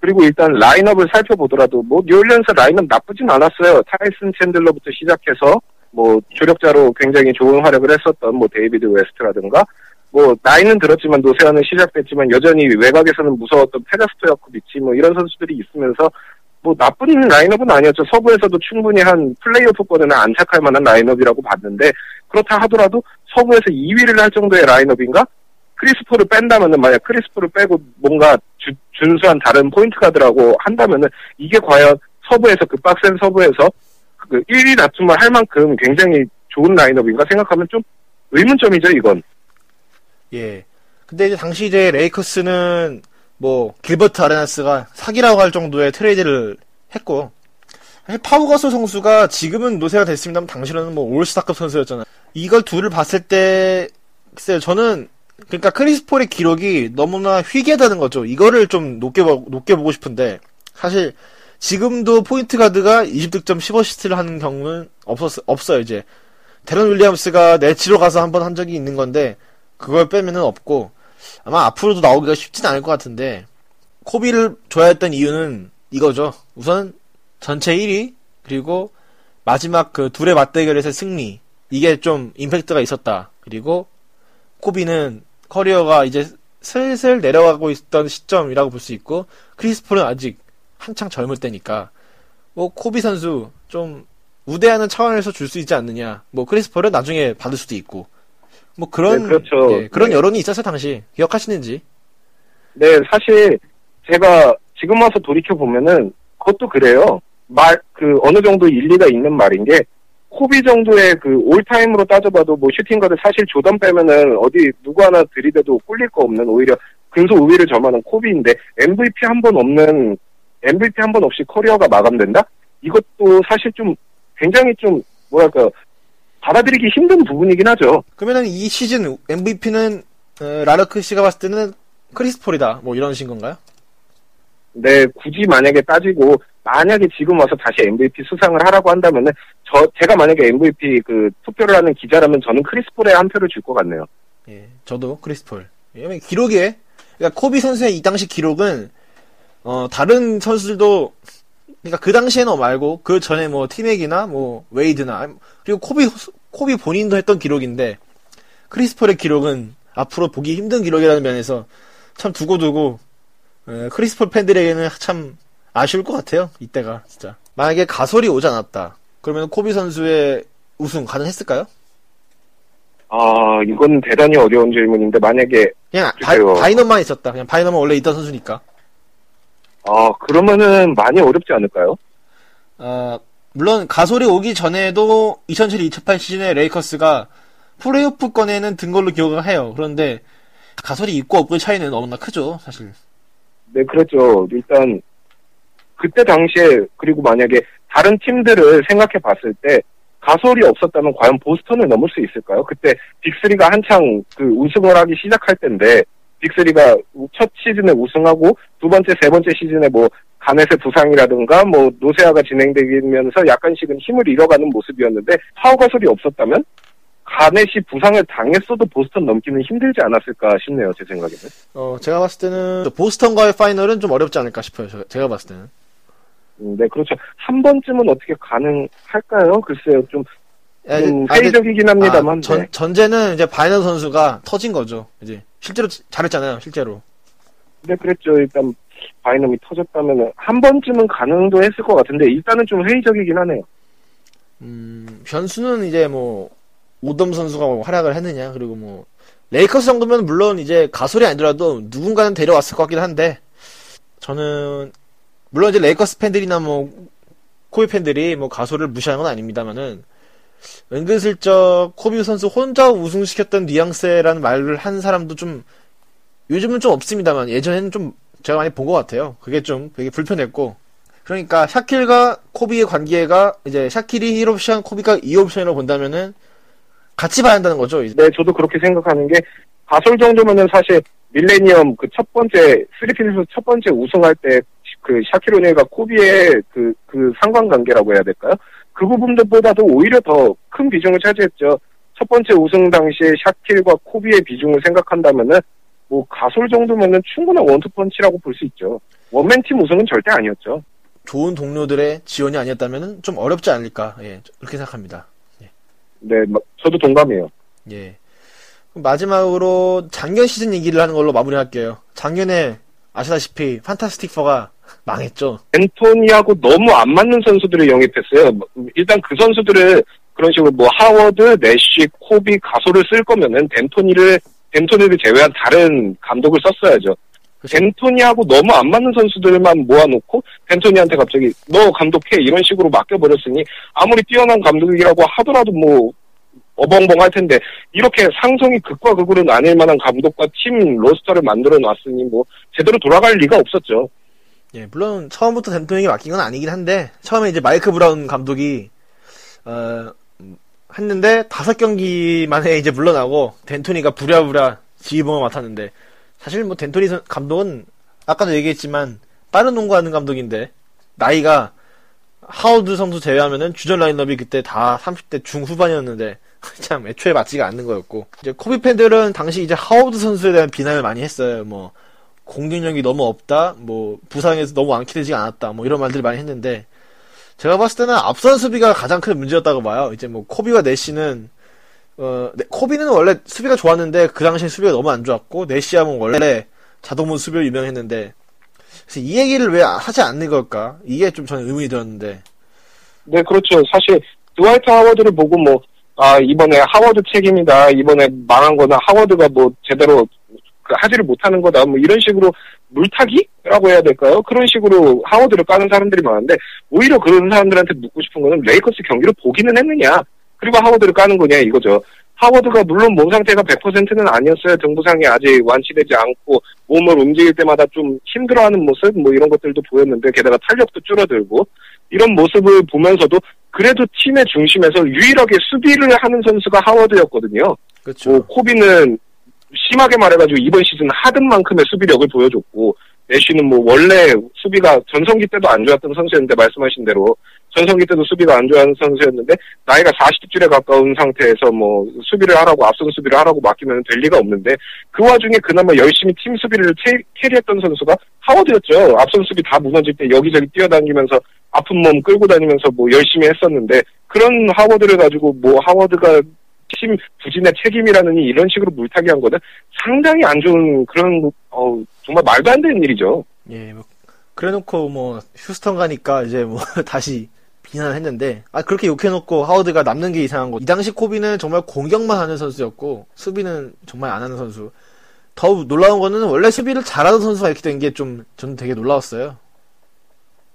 그리고 일단 라인업을 살펴보더라도, 뭐, 뉴올리언스 라인업 나쁘진 않았어요. 타이슨 챈들러부터 시작해서, 뭐, 주력자로 굉장히 좋은 활약을 했었던, 뭐, 데이비드 웨스트라든가, 뭐, 나이는 들었지만, 노쇠화는 시작됐지만, 여전히 외곽에서는 무서웠던 페자 스토야코비치, 뭐, 이런 선수들이 있으면서, 뭐, 나쁜 라인업은 아니었죠. 서부에서도 충분히 한 플레이오프권에는 안착할 만한 라인업이라고 봤는데, 그렇다 하더라도, 서부에서 2위를 할 정도의 라인업인가? 크리스 폴을 뺀다면은 만약 크리스 폴을 빼고 뭔가 주- 준수한 다른 포인트 가드라고 한다면은 이게 과연 서부에서 그 빡센 서부에서 그 1위 다툼을 할 만큼 굉장히 좋은 라인업인가 생각하면 좀 의문점이죠 이건. 예. 근데 이제 당시 이제 레이커스는 뭐 길버트 아레나스가 사기라고 할 정도의 트레이드를 했고 사실 파우 가솔 선수가 지금은 노쇠가 됐습니다만 당시로는 뭐 올스타급 선수였잖아요. 이걸 둘을 봤을 때 글쎄요 저는 그러니까 크리스폴의 기록이 너무나 희귀하다는 거죠. 이거를 좀 높게 보- 높게 보고 싶은데 사실 지금도 포인트 가드가 20득점 10어시스트를 하는 경우는 없었 없어요 이제. 데런 윌리엄스가 네츠로 가서 한번한 적이 있는 건데 그걸 빼면은 없고 아마 앞으로도 나오기가 쉽진 않을 것 같은데 코비를 줘야 했던 이유는 이거죠. 우선 전체 1위 그리고 마지막 그 둘의 맞대결에서 승리 이게 좀 임팩트가 있었다. 그리고 코비는 커리어가 이제 슬슬 내려가고 있던 시점이라고 볼 수 있고 크리스폴은 아직 한창 젊을 때니까 뭐 코비 선수 좀 우대하는 차원에서 줄 수 있지 않느냐. 뭐 크리스폴은 나중에 받을 수도 있고 뭐 그런 네, 그렇죠. 예, 그런 네. 여론이 있었어요 당시 기억하시는지? 네, 사실 제가 지금 와서 돌이켜 보면은 그것도 그래요. 말 그 어느 정도 일리가 있는 말인 게 코비 정도의 그 all time으로 따져봐도 뭐 슈팅가드 사실 조던 빼면은 어디 누구 하나 들이대도 꿀릴 거 없는 오히려 근소 우위를 점하는 코비인데 MVP 한 번 없는 MVP 한 번 없이 커리어가 마감된다? 이것도 사실 좀 굉장히 좀 뭐랄까 받아들이기 힘든 부분이긴 하죠. 그러면은 이 시즌 MVP는 라르크 씨가 봤을 때는 크리스폴이다. 뭐 이런 식 건가요? 네, 굳이 만약에 따지고 만약에 지금 와서 다시 MVP 수상을 하라고 한다면은 저 제가 만약에 MVP 그 투표를 하는 기자라면 저는 크리스폴에 한 표를 줄 것 같네요. 예, 저도 크리스폴. 왜냐면 기록에 그러니까 코비 선수의 이 당시 기록은 어, 다른 선수들도 그러니까 그 당시에는 말고 그 전에 뭐 티맥이나 뭐 웨이드나 그리고 코비 코비 본인도 했던 기록인데 크리스폴의 기록은 앞으로 보기 힘든 기록이라는 면에서 참 두고두고 에, 크리스폴 팬들에게는 참 아쉬울 것 같아요. 이때가 진짜 만약에 가솔이 오지 않았다. 그러면 코비 선수의 우승 가능했을까요? 아, 이건 대단히 어려운 질문인데, 만약에, 그냥 바이너만 있었다. 그냥 바이너만 원래 있던 선수니까. 아, 그러면은 많이 어렵지 않을까요? 어, 물론 가솔이 오기 전에도 2007-2008 시즌에 레이커스가 플레이오프권에는 든 걸로 기억을 해요. 그런데 가솔이 있고 없고의 차이는 너무나 크죠, 사실. 네, 그렇죠. 일단, 그때 당시에, 그리고 만약에 다른 팀들을 생각해 봤을 때, 가솔이 없었다면 과연 보스턴을 넘을 수 있을까요? 그때 빅3가 한창 그 우승을 하기 시작할 때인데, 빅3가 첫 시즌에 우승하고, 두 번째, 세 번째 시즌에 뭐, 가넷의 부상이라든가, 뭐, 노세아가 진행되면서 약간씩은 힘을 잃어가는 모습이었는데, 파워 가솔이 없었다면, 가넷이 부상을 당했어도 보스턴 넘기는 힘들지 않았을까 싶네요, 제 생각에는. 어, 제가 봤을 때는 보스턴과의 final은 좀 어렵지 않을까 싶어요. 저- 제가 봤을 때는. 음, 네, 그렇죠. 한 번쯤은 어떻게 가능할까요? 글쎄요, 좀, 야, 좀 아, 근데- 회의적이긴 합니다만. 아, 전, 네. 전제는 이제 바이넘 선수가 터진 거죠. 이제 실제로 잘했잖아요, 실제로. 네, 그랬죠. 일단, 바이넘이 터졌다면, 한 번쯤은 가능도 했을 것 같은데, 일단은 좀 회의적이긴 하네요. 음, 변수는 이제 뭐, 오덤 선수가 뭐 활약을 했느냐, 그리고 뭐, 레이커스 정도면 물론 이제 가솔이 아니더라도 누군가는 데려왔을 것 같긴 한데, 저는, 물론 이제 레이커스 팬들이나 뭐, 코비 팬들이 뭐 가솔을 무시하는 건 아닙니다만은, 은근슬쩍 코비 선수 혼자 우승시켰던 뉘앙스라는 말을 한 사람도 좀, 요즘은 좀 없습니다만, 예전에는 좀 제가 많이 본 것 같아요. 그게 좀 되게 불편했고, 그러니까 샤킬과 코비의 관계가 이제 샤킬이 1옵션, 코비가 2옵션이라고 본다면은 같이 봐야 한다는 거죠. 이제. 네, 저도 그렇게 생각하는 게, 가솔 정도면은 사실, 밀레니엄 그 첫 번째, 스리핀에서 첫 번째 우승할 때, 그 샤키로네가 코비의 그, 그 상관관계라고 해야 될까요? 그 부분들보다도 오히려 더 큰 비중을 차지했죠. 첫 번째 우승 당시에 샤킬과 코비의 비중을 생각한다면은, 뭐, 가솔 정도면은 충분한 원투펀치라고 볼 수 있죠. 원맨팀 우승은 절대 아니었죠. 좋은 동료들의 지원이 아니었다면은 좀 어렵지 않을까. 예, 그렇게 생각합니다. 네, 마- 저도 동감해요. 예. 마지막으로 작년 시즌 얘기를 하는 걸로 마무리할게요. 작년에 아시다시피 판타스틱 4가 망했죠. 앤토니하고 너무 안 맞는 선수들을 영입했어요. 뭐, 일단 그 선수들을 그런 식으로 뭐 하워드, 내쉬, 코비, 가소를 쓸 거면은 덴토니를 덴토니를 제외한 다른 감독을 썼어야죠. 덴토니하고 너무 안 맞는 선수들만 모아놓고 덴토니한테 갑자기 너 감독해 이런 식으로 맡겨버렸으니 아무리 뛰어난 감독이라고 하더라도 뭐 어벙벙 할 텐데 이렇게 상성이 극과 극으로 나뉠 만한 감독과 팀 로스터를 만들어 놨으니 뭐 제대로 돌아갈 리가 없었죠. 예, 물론 처음부터 덴토니에게 맡긴 건 아니긴 한데 처음에 이제 마이크 브라운 감독이 어, 음, 했는데 다섯 경기 만에 이제 물러나고 덴토니가 부랴부랴 지휘봉을 맡았는데 사실 뭐 댄토니 선- 감독은 아까도 얘기했지만 빠른 농구하는 감독인데 나이가 하워드 선수 제외하면은 주전 라인업이 그때 다 30대 중후반이었는데 (laughs) 참 애초에 맞지가 않는 거였고 이제 코비 팬들은 당시 이제 하워드 선수에 대한 비난을 많이 했어요. 뭐 공격력이 너무 없다, 뭐 부상에서 너무 완쾌되지 않았다, 뭐 이런 말들을 많이 했는데 제가 봤을 때는 앞선 수비가 가장 큰 문제였다고 봐요. 이제 뭐 코비와 내시는 어 네, 코비는 원래 수비가 좋았는데 그 당시에 수비가 너무 안 좋았고 내시하면 원래 자동문 수비로 유명했는데 그래서 이 얘기를 왜 하지 않는 걸까? 이게 좀 저는 의문이 들었는데 네, 그렇죠. 사실 드와이트 하워드를 보고 뭐 아, 이번에 하워드 책임이다. 이번에 망한 거나 하워드가 뭐 제대로 그 하지를 못하는 거다. 뭐 이런 식으로 물타기라고 해야 될까요? 그런 식으로 하워드를 까는 사람들이 많은데 오히려 그런 사람들한테 묻고 싶은 거는 레이커스 경기를 보기는 했느냐? 그리고 하워드를 까는 거냐 이거죠. 하워드가 물론 몸 상태가 100%는 아니었어요. 등부상이 아직 완치되지 않고 몸을 움직일 때마다 좀 힘들어하는 모습 뭐 이런 것들도 보였는데 게다가 탄력도 줄어들고 이런 모습을 보면서도 그래도 팀의 중심에서 유일하게 수비를 하는 선수가 하워드였거든요. 그렇죠. 뭐 코비는 심하게 말해가지고 이번 시즌 하든 만큼의 수비력을 보여줬고 내쉬는 뭐 원래 수비가 전성기 때도 안 좋았던 선수였는데 말씀하신 대로 전성기 때도 수비가 안 좋아하는 선수였는데 나이가 40줄에 가까운 상태에서 뭐 수비를 하라고 앞선 수비를 하라고 맡기면 될 리가 없는데 그 와중에 그나마 열심히 팀 수비를 채, 캐리했던 선수가 하워드였죠. 앞선 수비 다 무너질 때 여기저기 뛰어다니면서 아픈 몸 끌고 다니면서 뭐 열심히 했었는데 그런 하워드를 가지고 뭐 하워드가 팀 부진의 책임이라느니 이런 식으로 물타기 한 거는 상당히 안 좋은 그런 어 정말 말도 안 되는 일이죠. 예, 뭐 그래놓고 뭐 휴스턴 가니까 이제 뭐 (laughs) 다시 비난을 했는데 아 그렇게 욕해놓고 하워드가 남는 게 이상한 거. 이 당시 코비는 정말 공격만 하는 선수였고 수비는 정말 안 하는 선수. 더 놀라운 거는 원래 수비를 잘하는 선수가 이렇게 된 게 좀 저는 되게 놀라웠어요.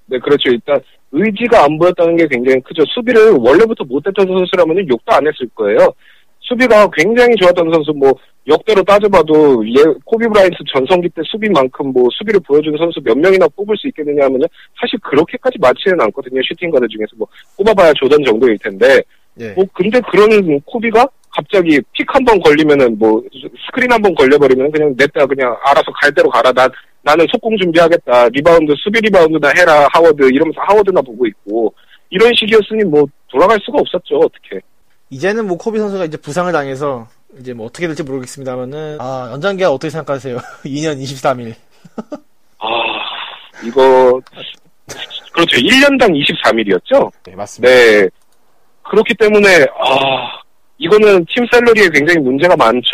네, 그렇죠. 일단 의지가 안 보였다는 게 굉장히 크죠. 수비를 원래부터 못했던 선수라면 욕도 안 했을 거예요. 수비가 굉장히 좋았던 선수, 뭐, 역대로 따져봐도, 예, 코비 브라이언트 전성기 때 수비만큼 뭐, 수비를 보여주는 선수 몇 명이나 뽑을 수 있겠느냐 하면은, 사실 그렇게까지 많지는 않거든요. 슈팅가드 중에서 뭐, 뽑아봐야 조던 정도일 텐데, 예. 뭐, 근데 그런 코비가 갑자기 pick 한 번 걸리면은, 뭐, 스크린 한 번 걸려버리면 그냥 냈다, 그냥 알아서 갈 대로 가라. 나, 나는 속공 준비하겠다. 리바운드, 수비 리바운드나 해라, 하워드. 이러면서 하워드나 보고 있고, 이런 식이었으니 뭐, 돌아갈 수가 없었죠, 어떻게. 이제는 뭐 코비 선수가 이제 부상을 당해서 이제 뭐 어떻게 될지 모르겠습니다만은 아 연장 계약 어떻게 생각하세요? (laughs) 2년 23 mil. 아, 이거, 그렇죠. 1년당 23 mil이었죠? 네 맞습니다. 네. 그렇기 때문에, 아, 이거는 팀 salary에 굉장히 문제가 많죠.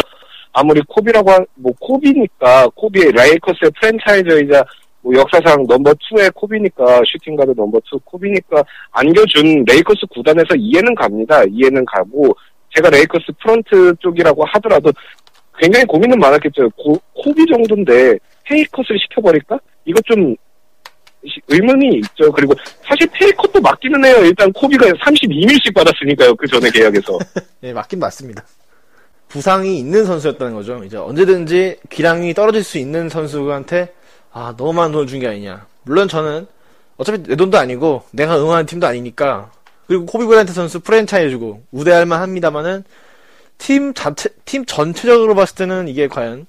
아무리 코비라고, 한, 뭐, 코비니까, 코비의 레이커스의 franchiser이자, 뭐, 역사상 넘버2의 코비니까, 슈팅 가드 넘버2 코비니까, 안겨준 레이커스 구단에서 이해는 갑니다. 이해는 가고, 제가 레이커스 프런트 쪽이라고 하더라도, 굉장히 고민은 많았겠죠. 고- 코비 정도인데, pay cut을 시켜버릴까? 이거 좀, 시- 의문이 있죠. 그리고 사실 pay cut도 맞기는 해요. 일단 코비가 32 mil씩 받았으니까요. 그 전에 계약에서. 예, (laughs) 맞긴 맞습니다. 부상이 있는 선수였다는 거죠. 이제 언제든지 기량이 떨어질 수 있는 선수한테 아 너무 많은 돈을 준 게 아니냐. 물론 저는 어차피 내 돈도 아니고 내가 응원하는 팀도 아니니까 그리고 코비 브라이언트 선수 프랜차이즈고 우대할 만 합니다만은 팀 자체 팀 전체적으로 봤을 때는 이게 과연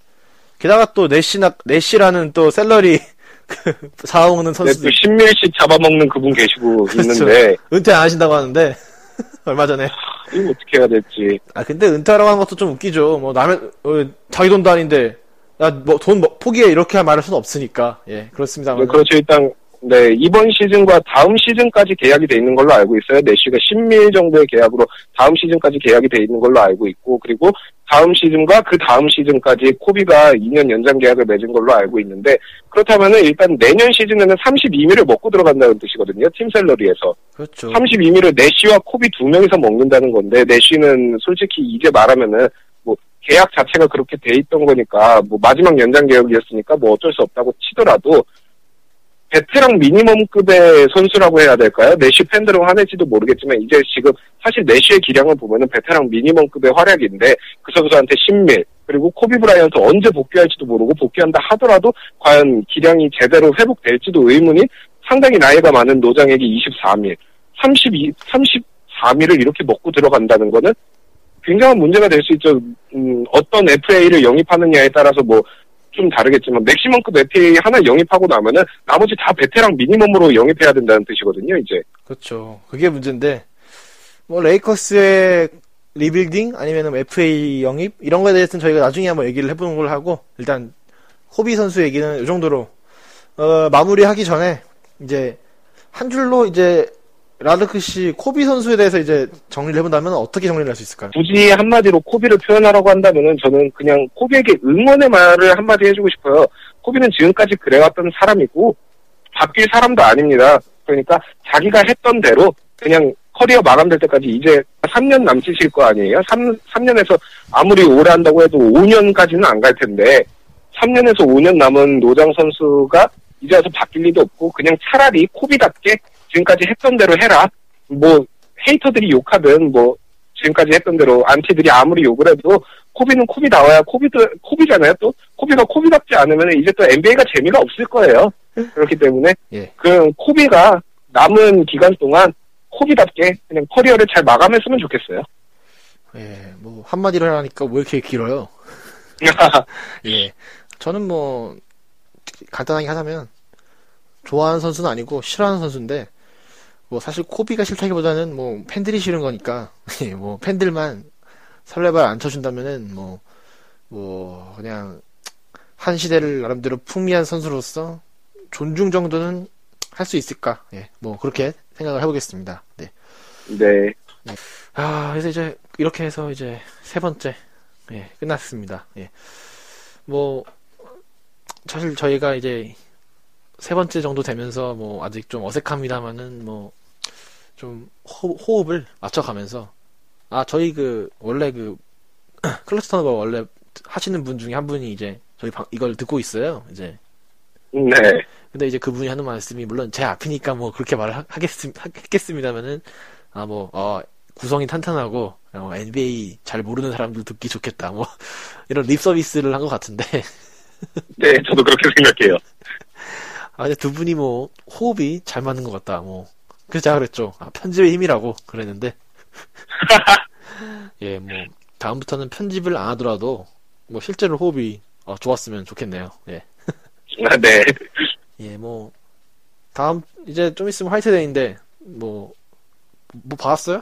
게다가 또 내시나 내시라는 또 salary (laughs) 그 사오는 네, 선수도 또 십 mil씩 잡아먹는 그분 계시고 그렇죠. 있는데 은퇴 안 하신다고 하는데 얼마 전에 이거 어떻게 해야 될지. 아 근데 은퇴하라고 하는 것도 좀 웃기죠. 뭐 남의 어, 자기 돈도 아닌데 야뭐돈 포기해 이렇게 말할 수는 없으니까 예 그렇습니다만 네, 그렇죠. 일단 네 이번 시즌과 다음 시즌까지 계약이 돼 있는 걸로 알고 있어요. 내시가 10밀 정도의 계약으로 다음 시즌까지 계약이 돼 있는 걸로 알고 있고 그리고 다음 시즌과 그 다음 시즌까지 코비가 2년 연장 계약을 맺은 걸로 알고 있는데 그렇다면은 일단 내년 시즌에는 32밀을 먹고 들어간다는 뜻이거든요. 팀 셀러리에서. 그렇죠. 32밀을 내시와 코비 두 명이서 먹는다는 건데 내시는 솔직히 이제 말하면은 뭐 계약 자체가 그렇게 돼 있던 거니까 뭐 마지막 연장 계약이었으니까 뭐 어쩔 수 없다고 치더라도 베테랑 미니멈급의 선수라고 해야 될까요? 내시 팬들은 화낼지도 모르겠지만 이제 지금 사실 내시의 기량을 보면은 베테랑 미니멈급의 활약인데 그 선수한테 10밀 그리고 코비 브라이언트 언제 복귀할지도 모르고 복귀한다 하더라도 과연 기량이 제대로 회복될지도 의문이 상당히 나이가 많은 노장에게 24밀 32, 34밀을 이렇게 먹고 들어간다는 거는 굉장한 문제가 될 수 있죠. 음, 어떤 FA를 영입하느냐에 따라서 뭐 좀 다르겠지만 maximum급 FA 하나 영입하고 나면은 나머지 다 베테랑 minimum으로 영입해야 된다는 뜻이거든요. 이제 그렇죠. 그게 문제인데 뭐 레이커스의 리빌딩 아니면 FA 영입 이런 거에 대해서는 저희가 나중에 한번 얘기를 해보는 걸로 하고 일단 코비 선수 얘기는 이 정도로 어, 마무리하기 전에 이제 한 줄로 이제 라드크 씨 코비 선수에 대해서 이제 정리를 해본다면 어떻게 정리를 할 수 있을까요? 굳이 한마디로 코비를 표현하라고 한다면은 저는 그냥 코비에게 응원의 말을 한마디 해주고 싶어요. 코비는 지금까지 그래왔던 사람이고 바뀔 사람도 아닙니다. 그러니까 자기가 했던 대로 그냥 커리어 마감될 때까지 이제 3년 남짓일 거 아니에요? 3, 3년에서 아무리 오래 한다고 해도 5년까지는 안 갈 텐데 3년에서 5년 남은 노장 선수가 이제 와서 바뀔 리도 없고 그냥 차라리 코비답게 지금까지 했던 대로 해라. 뭐 헤이터들이 욕하든 뭐 지금까지 했던 대로 안티들이 아무리 욕을 해도 코비는 코비다워야 코비도 코비잖아요. 또 코비가 코비답지 않으면 이제 또 NBA가 재미가 없을 거예요. 그렇기 때문에 예. 그 코비가 남은 기간 동안 코비답게 그냥 커리어를 잘 마감했으면 좋겠어요. 예, 뭐 한마디로 하니까 왜 이렇게 길어요? (laughs) 예. 저는 뭐 간단하게 하자면 좋아하는 선수는 아니고 싫어하는 선수인데 뭐 사실 코비가 싫다기보다는 뭐 팬들이 싫은 거니까 (laughs) 예, 뭐 팬들만 설레발 안 쳐준다면은 뭐뭐 그냥 한 시대를 나름대로 풍미한 선수로서 존중 정도는 할 수 있을까? 예, 뭐 그렇게 생각을 해보겠습니다. 네. 네. 아, 그래서 이제 이렇게 해서 이제 세 번째 예, 끝났습니다. 예. 뭐 사실 저희가 이제 세 번째 정도 되면서 뭐 아직 좀 어색합니다만은 뭐 좀 호 흡을 맞춰가면서 아 저희 그 원래 그 (clears throat) 클래스 터너가 원래 하시는 분 중에 한 분이 이제 저희 방- 이걸 듣고 있어요. 이제 네. 근데 이제 그분이 하는 말씀이 물론 제 앞이니까 뭐 그렇게 말을 하- 하겠습, 하겠습니다만은 아뭐 어, 구성이 탄탄하고 어, NBA 잘 모르는 사람들 듣기 좋겠다 뭐 (laughs) 이런 립 서비스를 한 것 같은데 (laughs) 네, 저도 그렇게 생각해요. 아 근데 두 분이 뭐 호흡이 잘 맞는 것 같다 뭐 그래서 제가 그랬죠 아, 편집의 힘이라고 그랬는데 (laughs) 예 뭐 다음부터는 편집을 안 하더라도 뭐 실제로 호흡이 어, 좋았으면 좋겠네요 예. (laughs) 아, 네. 예, 뭐, 다음, 이제 좀 있으면 화이트데이인데, 뭐, 뭐 받았어요?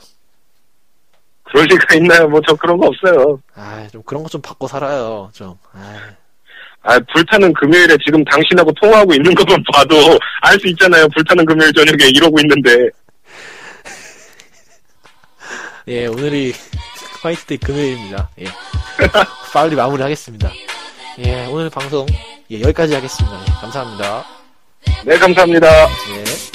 그럴 리가 있나요? 뭐, 저 그런 거 없어요. 아, 좀 그런 거 좀 받고 살아요, 좀. 아, 아, 불타는 금요일에 지금 당신하고 통화하고 있는 것만 봐도 알 수 있잖아요. 불타는 금요일 저녁에 이러고 있는데. (laughs) 예, 오늘이 화이트데이 금요일입니다. 예. (laughs) 빨리 마무리 하겠습니다. 예, 오늘 방송, 예, 여기까지 하겠습니다. 예, 감사합니다. 네, 감사합니다. 예.